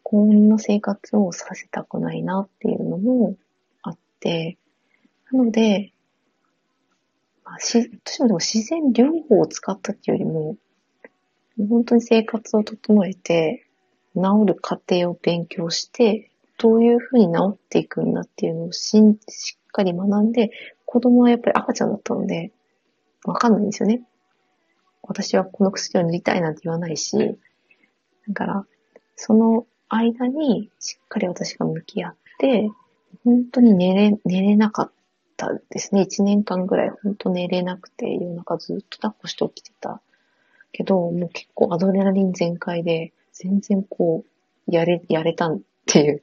[SPEAKER 1] 公認の生活をさせたくないなっていうのもあって、なので、まあ、し私もでも自然療法を使ったっていうよりも、本当に生活を整えて、治る過程を勉強して、どういうふうに治っていくんだっていうのをししっかり学んで、子供はやっぱり赤ちゃんだったので、わかんないんですよね。私はこの薬を塗りたいなんて言わないし、だから、その間にしっかり私が向き合って、本当に寝れ、寝れなかったですね。一年間ぐらい本当寝れなくて、夜中ずっと抱っこして起きてた。けど、もう結構アドレナリン全開で、全然こう、やれ、やれたって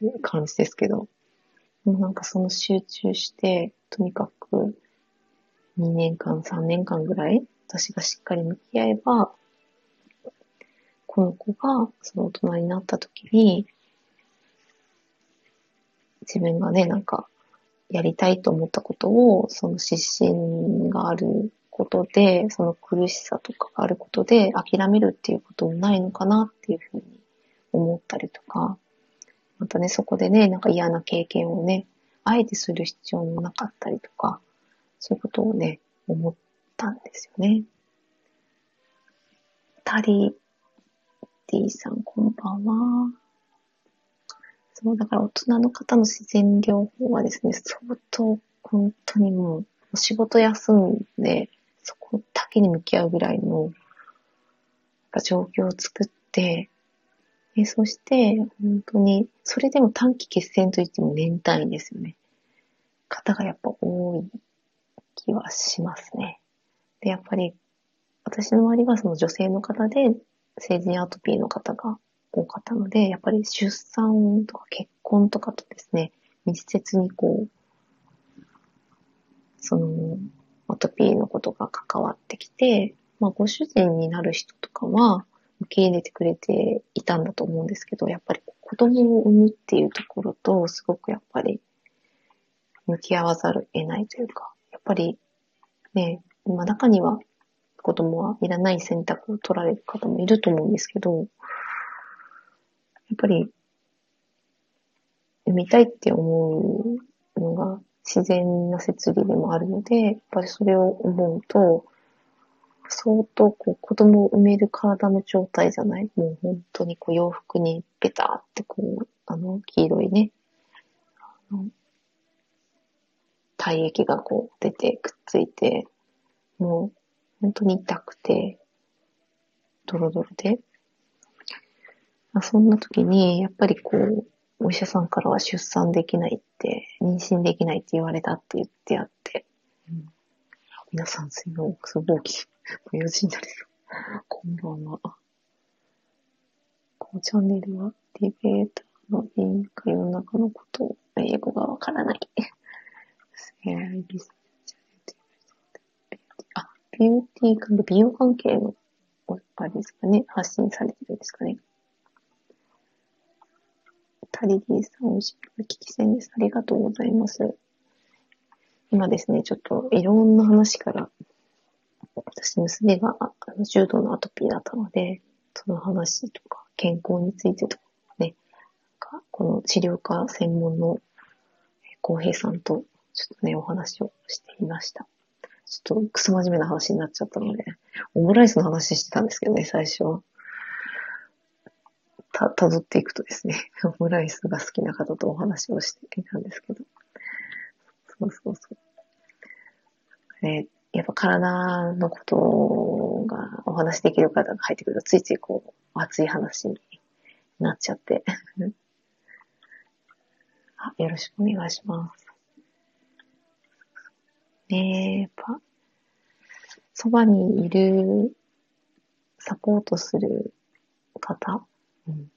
[SPEAKER 1] いう感じですけど、もうなんかその集中して、とにかく2年間、3年間ぐらい、私がしっかり向き合えば、この子がその大人になった時に、自分がね、なんか、やりたいと思ったことを、その指針があることで、その苦しさとかがあることで、諦めるっていうこともないのかなっていうふうに思ったりとか、またね、そこでね、なんか嫌な経験をね、あえてする必要もなかったりとか、そういうことをね、思ったんですよね。タリ D さん、こんばんは。そう、だから大人の方の自然療法はですね、相当、本当にもう、お仕事休んで、そこだけに向き合うぐらいの、状況を作って、でそして、本当に、それでも短期決戦といっても年単位ですよね。方がやっぱ多い気はしますね。で、やっぱり、私の周りはその女性の方で、成人アトピーの方が多かったので、やっぱり出産とか結婚とかとですね、密接にこう、その、アトピーのことが関わってきて、まあ、ご主人になる人とかは、受け入れてくれていたんだと思うんですけど、やっぱり子供を産むっていうところと、すごくやっぱり、向き合わざるを得ないというか、やっぱり、ね、今中には子供はいらない選択を取られる方もいると思うんですけど、やっぱり、産みたいって思うのが自然な摂理でもあるので、やっぱりそれを思うと、相当こう子供を産める体の状態じゃない。もう本当にこう洋服にペタってこう、あの、黄色いね、体液がこう出てくっついて、もう本当に痛くて、ドロドロで。あ、そんな時に、やっぱりこう、お医者さんからは出産できないって、妊娠できないって言われたって言ってあって。うん、皆さん、すいません、すごい大きい。4時になるよ。こんばんは。このチャンネルは、ディベーターの委員会の中のことを、英語がわからない。ビューティー関係、美容関係の、やっぱりですかね、発信されてるんですかね。タリディさん、おしい聞き戦です。ありがとうございます。今ですね、ちょっといろんな話から、私、娘がああの重度のアトピーだったので、その話とか、健康についてとかね、なんかこの治療科専門の浩平さんと、ちょっとね、お話をしていました。ちょっとクソ真面目な話になっちゃったので、オムライスの話してたんですけどね、最初は。た、辿っていくとですね、オムライスが好きな方とお話をしていたんですけど。そうそうそう。えーやっぱ体のことがお話できる方が入ってくると、ついついこう、熱い話になっちゃって。あよろしくお願いします。ねえ、やっぱ、そばにいる、サポートする方、うん、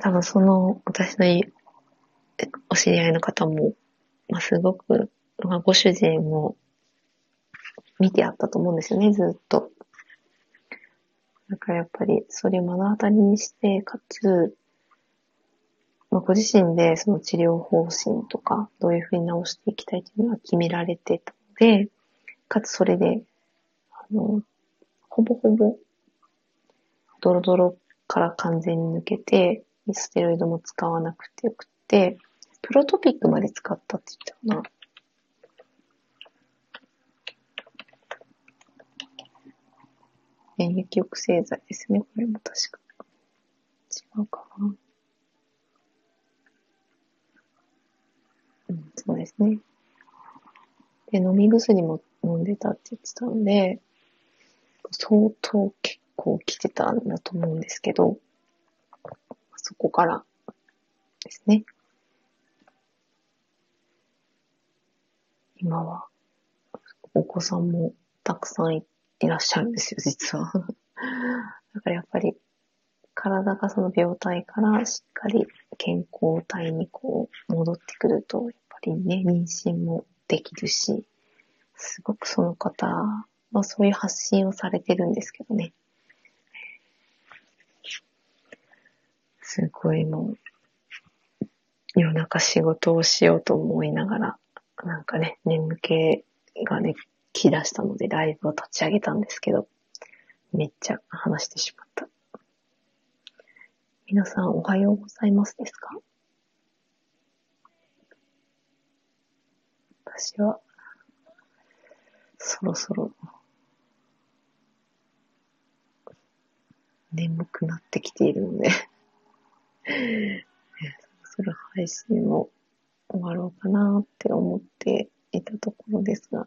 [SPEAKER 1] 多分その、私のお知り合いの方も、まあ、すごく、まあ、ご主人も見てあったと思うんですよね、ずっと。だからやっぱり、それを目の当たりにして、かつ、まあ、ご自身でその治療方針とか、どういうふうに治していきたいというのは決められてたので、かつそれで、あの、ほぼほぼ、ドロドロから完全に抜けて、ステロイドも使わなくてよくて、プロトピックまで使ったって言ったかな。免疫抑制剤ですね。これも確か。違うかな。うん、そうですね。で、飲み薬も飲んでたって言ってたので、相当結構来てたんだと思うんですけど、そこからですね。今は、お子さんもたくさんいらっしゃるんですよ、実は。だからやっぱり、体がその病態からしっかり健康体にこう戻ってくると、やっりね、妊娠もできるし、すごくその方はそういう発信をされてるんですけどね。すごいもう、夜中仕事をしようと思いながら、なんかね、眠気がね、来だしたのでライブを立ち上げたんですけど、めっちゃ話してしまった。皆さんおはようございますですか？私は、そろそろ、眠くなってきているので。そろそろ配信を終わろうかなって思っていたところですが、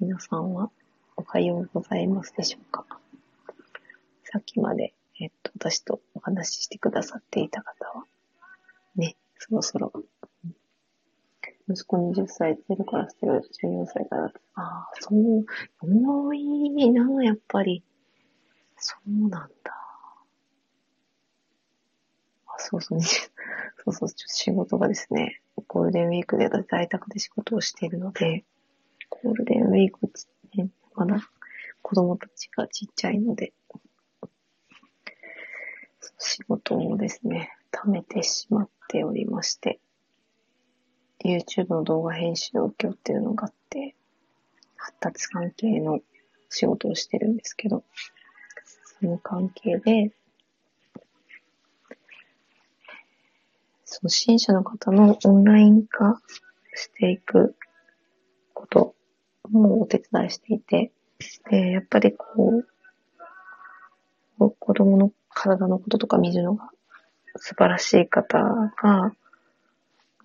[SPEAKER 1] 皆さんはおはようございますでしょうか？さっきまで、えっと、私とお話ししてくださっていた方は、ね、そろそろ、息子20歳、0からしてる14歳から、ああ、そう、多いな、やっぱり。そうなんだ。そうそう、そうそう、仕事がですね、ゴールデンウィークで在宅で仕事をしているので、ゴールデンウィーク、ね、まだ子供たちがちっちゃいので、仕事をですね、貯めてしまっておりまして、YouTube の動画編集を請け負っているのがあって、発達関係の仕事をしてるんですけど、その関係で、初心者の方のオンライン化していくこともお手伝いしていて、で、やっぱりこう、子供の体のこととか見るのが素晴らしい方が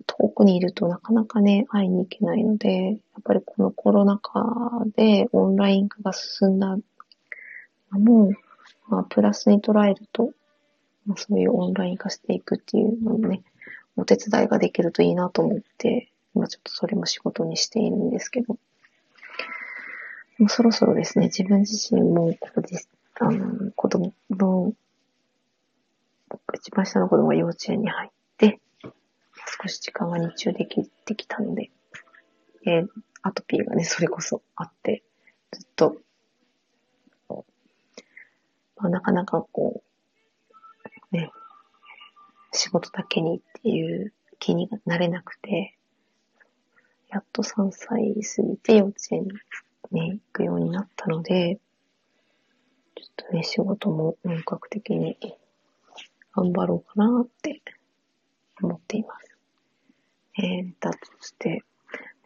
[SPEAKER 1] 遠くにいるとなかなかね、会いに行けないので、やっぱりこのコロナ禍でオンライン化が進んだ。のも、まあ、プラスに捉えると、まあ、そういうオンライン化していくっていうのもね、お手伝いができるといいなと思って、今ちょっとそれも仕事にしているんですけど、もうそろそろですね、自分自身もこうであの子供の、一番下の子供が幼稚園に入って、少し時間が日中できてきたので、えー、アトピーがね、それこそあって、ずっと、まあ、なかなかこう、ね、仕事だけにっていう気になれなくて、やっと3歳過ぎて幼稚園に行くようになったので、ちょっとね、仕事も本格的に頑張ろうかなって思っています。えー、だとして、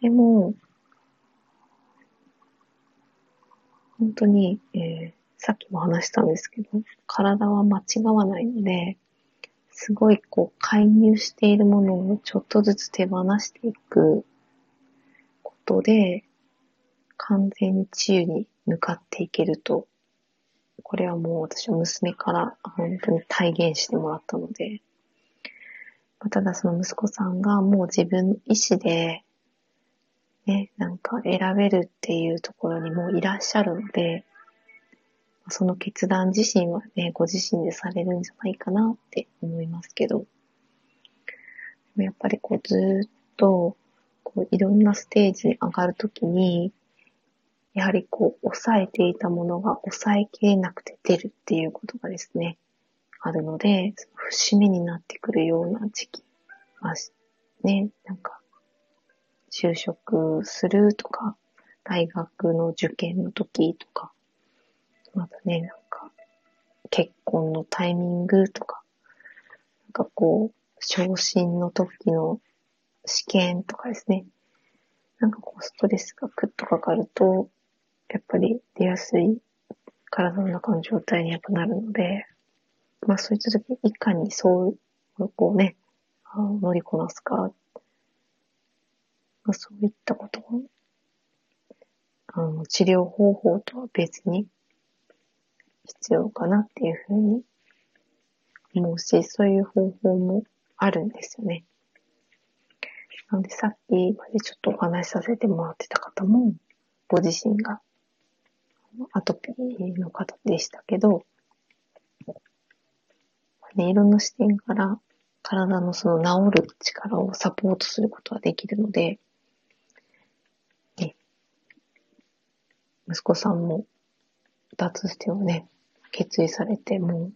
[SPEAKER 1] でも、本当に、えー、さっきも話したんですけど、体は間違わないので、すごいこう介入しているものをちょっとずつ手放していくことで、完全に治癒に向かっていけると、これはもう私は娘から本当に体現してもらったので、ただその息子さんがもう自分の意思で、ね、なんか選べるっていうところにもういらっしゃるので、その決断自身はね、ご自身でされるんじゃないかなって思いますけど、やっぱりこうずっと、こういろんなステージに上がるときに、やはりこう抑えていたものが抑えきれなくて出るっていうことがですね、あるので、節目になってくるような時期、まあ、ね、なんか、就職するとか、大学の受験の時とか、またね、なんか、結婚のタイミングとか、なんかこう、昇進の時の試験とかですね。なんかこう、ストレスがクッとかかると、やっぱり出やすい体の中の状態にやっぱなるので、まあそういった時にいかにそう、こうね、乗りこなすか、まあ、そういったことを、あの、治療方法とは別に必要かなっていうふうに思うし、そういう方法もあるんですよね。なのでさっきまでちょっとお話しさせてもらってた方も、ご自身がアトピーの方でしたけど、ね、いろんな視点から体のその治る力をサポートすることができるので、ね、息子さんも脱ステをね、決意されて、もう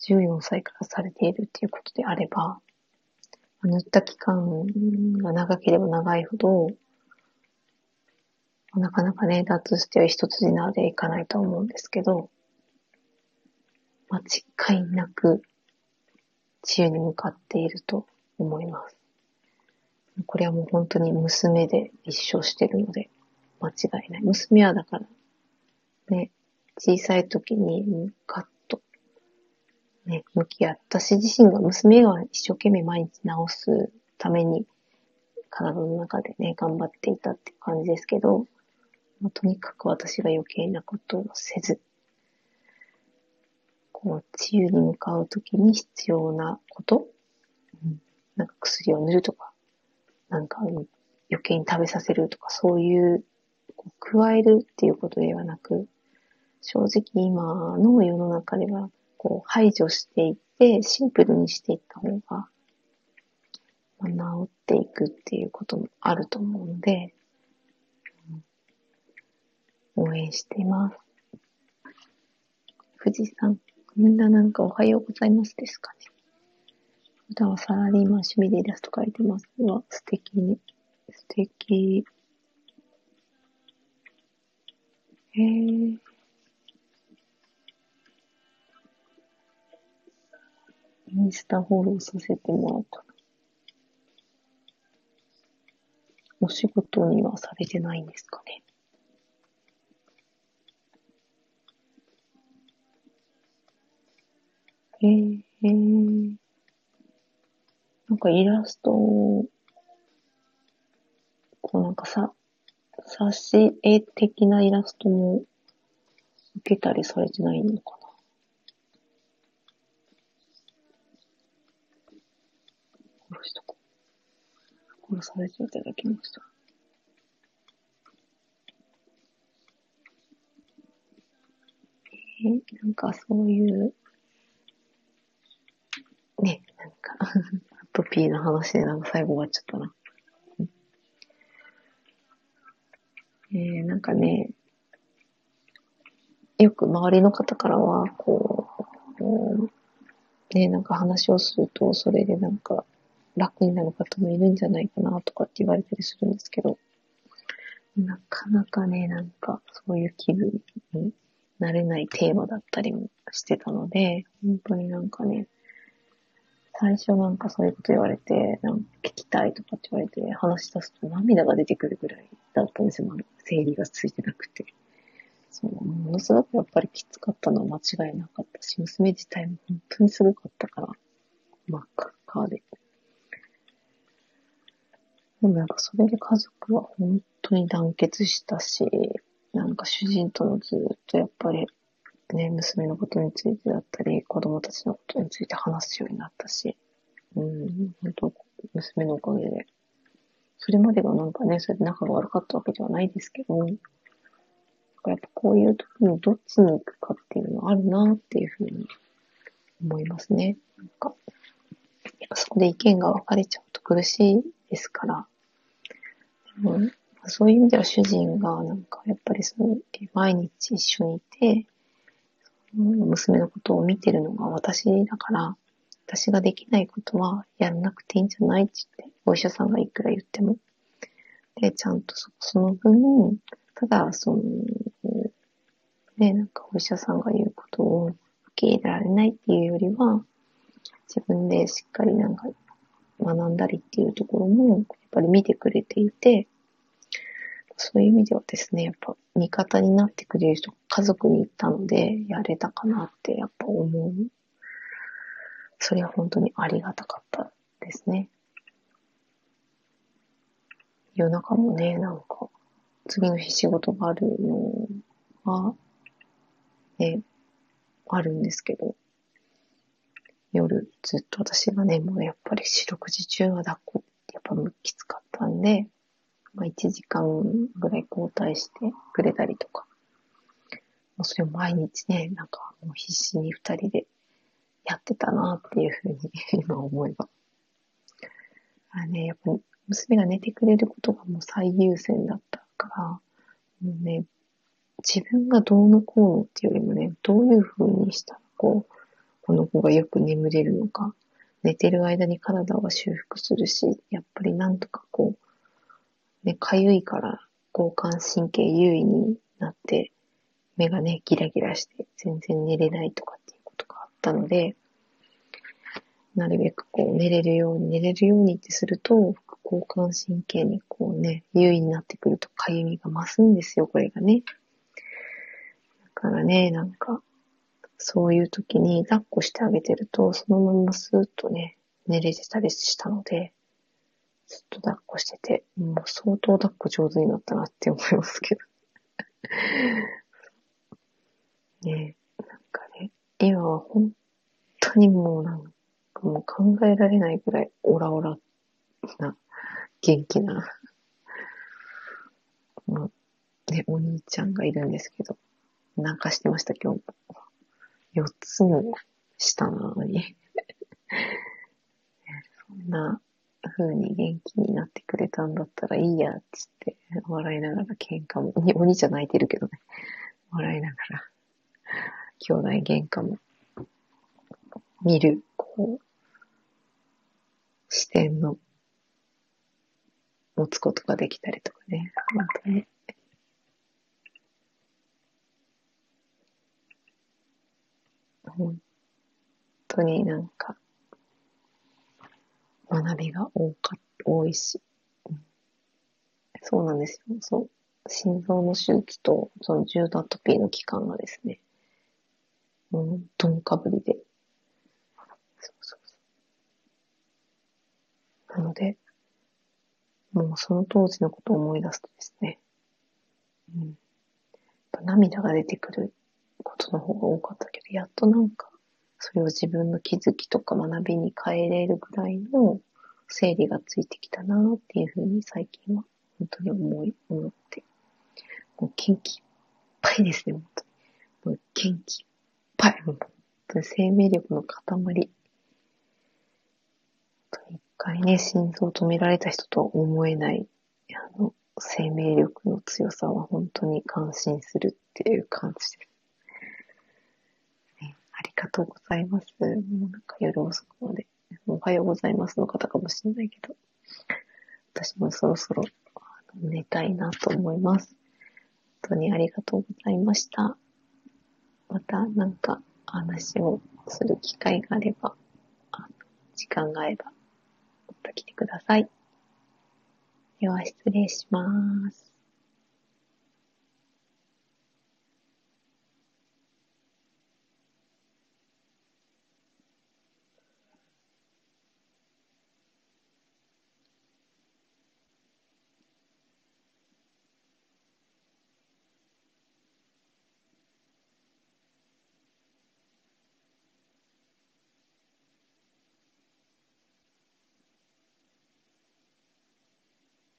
[SPEAKER 1] 14歳からされているっていうことであれば、塗った期間が長ければ長いほど、なかなかね、脱しては一筋縄でいかないと思うんですけど、間違いなく治癒に向かっていると思います。これはもう本当に娘で一生してるので、間違いない。娘はだから、ね、小さい時にガッと、ね、向き合った。私自身が娘が一生懸命毎日治すために、体の中でね、頑張っていたって感じですけど、とにかく私が余計なことをせず、こう、治癒に向かうときに必要なこと、うん、なんか薬を塗るとか、なんか余計に食べさせるとか、そういう、こう加えるっていうことではなく、正直今の世の中では、こう、排除していって、シンプルにしていった方が、まあ、治っていくっていうこともあると思うので、応援しています。富士山、みんななんかおはようございますですかね。普段はサラリーマン趣味でイラスト描いてますが、素敵に、素敵。へえ。インスタフォローさせてもらおうかな。お仕事にはされてないんですかね。えー、え、なんかイラストを、こうなんかさ、冊子絵的なイラストも受けたりされてないのかな殺しとこう。殺されていただきました。えなんかそういうね、なんかア トピーの話でなんか最後終わっちゃったな。えー、なんかね、よく周りの方からは、こう、ね、なんか話をすると、それでなんか楽になる方もいるんじゃないかなとかって言われたりするんですけど、なかなかね、なんかそういう気分になれないテーマだったりもしてたので、本当になんかね、最初なんかそういうこと言われて、なんか聞きたいとかって言われて話し出すと涙が出てくるぐらいだったんですよ。生理がついてなくて。そう、ものすごくやっぱりきつかったのは間違いなかったし、娘自体も本当にすごかったから、真っ赤っかで。でもやっぱそれで家族は本当に団結したし、なんか主人とのずっとやっぱりね、娘のことについてだったり、子供たちのことについて話すようになったし、うん、本当娘のおかげで。それまでがなんかね、それで仲が悪かったわけではないですけど、やっぱこういう時にどっちに行くかっていうのはあるなっていうふうに思いますね。なんか、そこで意見が分かれちゃうと苦しいですから、でもそういう意味では主人がなんかやっぱりその毎日一緒にいて、娘のことを見てるのが私だから、私ができないことはやらなくていいんじゃないって言って、お医者さんがいくら言っても。で、ちゃんとそその分、ただ、その、ね、なんかお医者さんが言うことを受け入れられないっていうよりは、自分でしっかりなんか学んだりっていうところも、やっぱり見てくれていて、そういう意味ではですね、やっぱ味方になってくれる人、家族にいたので、やれたかなってやっぱ思う。それは本当にありがたかったですね。夜中もね、なんか、次の日仕事があるのは、ね、あるんですけど、夜ずっと私がね、もうやっぱり四六時中は抱っこやっぱきつかったんで、1時間ぐらい交代してくれたりとか、もうそれを毎日ね、なんかもう必死に二人でやってたなっていうふうに 今思えば。あね、やっぱ娘が寝てくれることがもう最優先だったから、もうね、自分がどうのこうのっていうよりもね、どういうふうにしたらこう、この子がよく眠れるのか、寝てる間に体は修復するし、やっぱりなんとかこう、ね、かゆいから交感神経優位になって、目がね、ギラギラして全然寝れないとかっていうことがあったので、なるべくこう寝れるように、寝れるようにってすると、副交感神経にこうね、優位になってくるとかゆみが増すんですよ、これがね。だからね、なんか、そういう時に抱っこしてあげてると、そのままスーッとね、寝れてたりしたので、ずっと抱っこしてて、もう相当抱っこ上手になったなって思いますけど。ねえなんかね、今は本当にもうなんかもう考えられないくらいオラオラな、元気な、まあ、ね、お兄ちゃんがいるんですけど、泣かしてました、今日も。4つもしたのに。そんな風に元気になってくれたんだったらいいや、つって笑いながら喧嘩も、お兄ちゃん泣いてるけどね、笑いながら、兄弟喧嘩も見る、こう、視点の持つことができたりとかね、本当に。本当になんか、学びが多か、多いし、そうなんですよ。そう。心臓の手術と、その重度アトピーの期間がですね、もう、どんかぶりで。そうそうそう。なので、もうその当時のことを思い出すとですね、うん。涙が出てくることの方が多かったけど、やっとなんか、それを自分の気づきとか学びに変えれるぐらいの整理がついてきたなっていうふうに最近は本当に思い、思って、もう元気いっぱいですね、本当に。もう元気いっぱい。本当に生命力の塊。一回ね、心臓を止められた人とは思えない、あの、生命力の強さは本当に感心するっていう感じです。ありがとうございます。もうなんか夜遅くまで、おはようございますの方かもしれないけど、私もそろそろ寝たいなと思います。本当にありがとうございました。またなんか話をする機会があれば、時間が合えば、また来てください。では失礼します。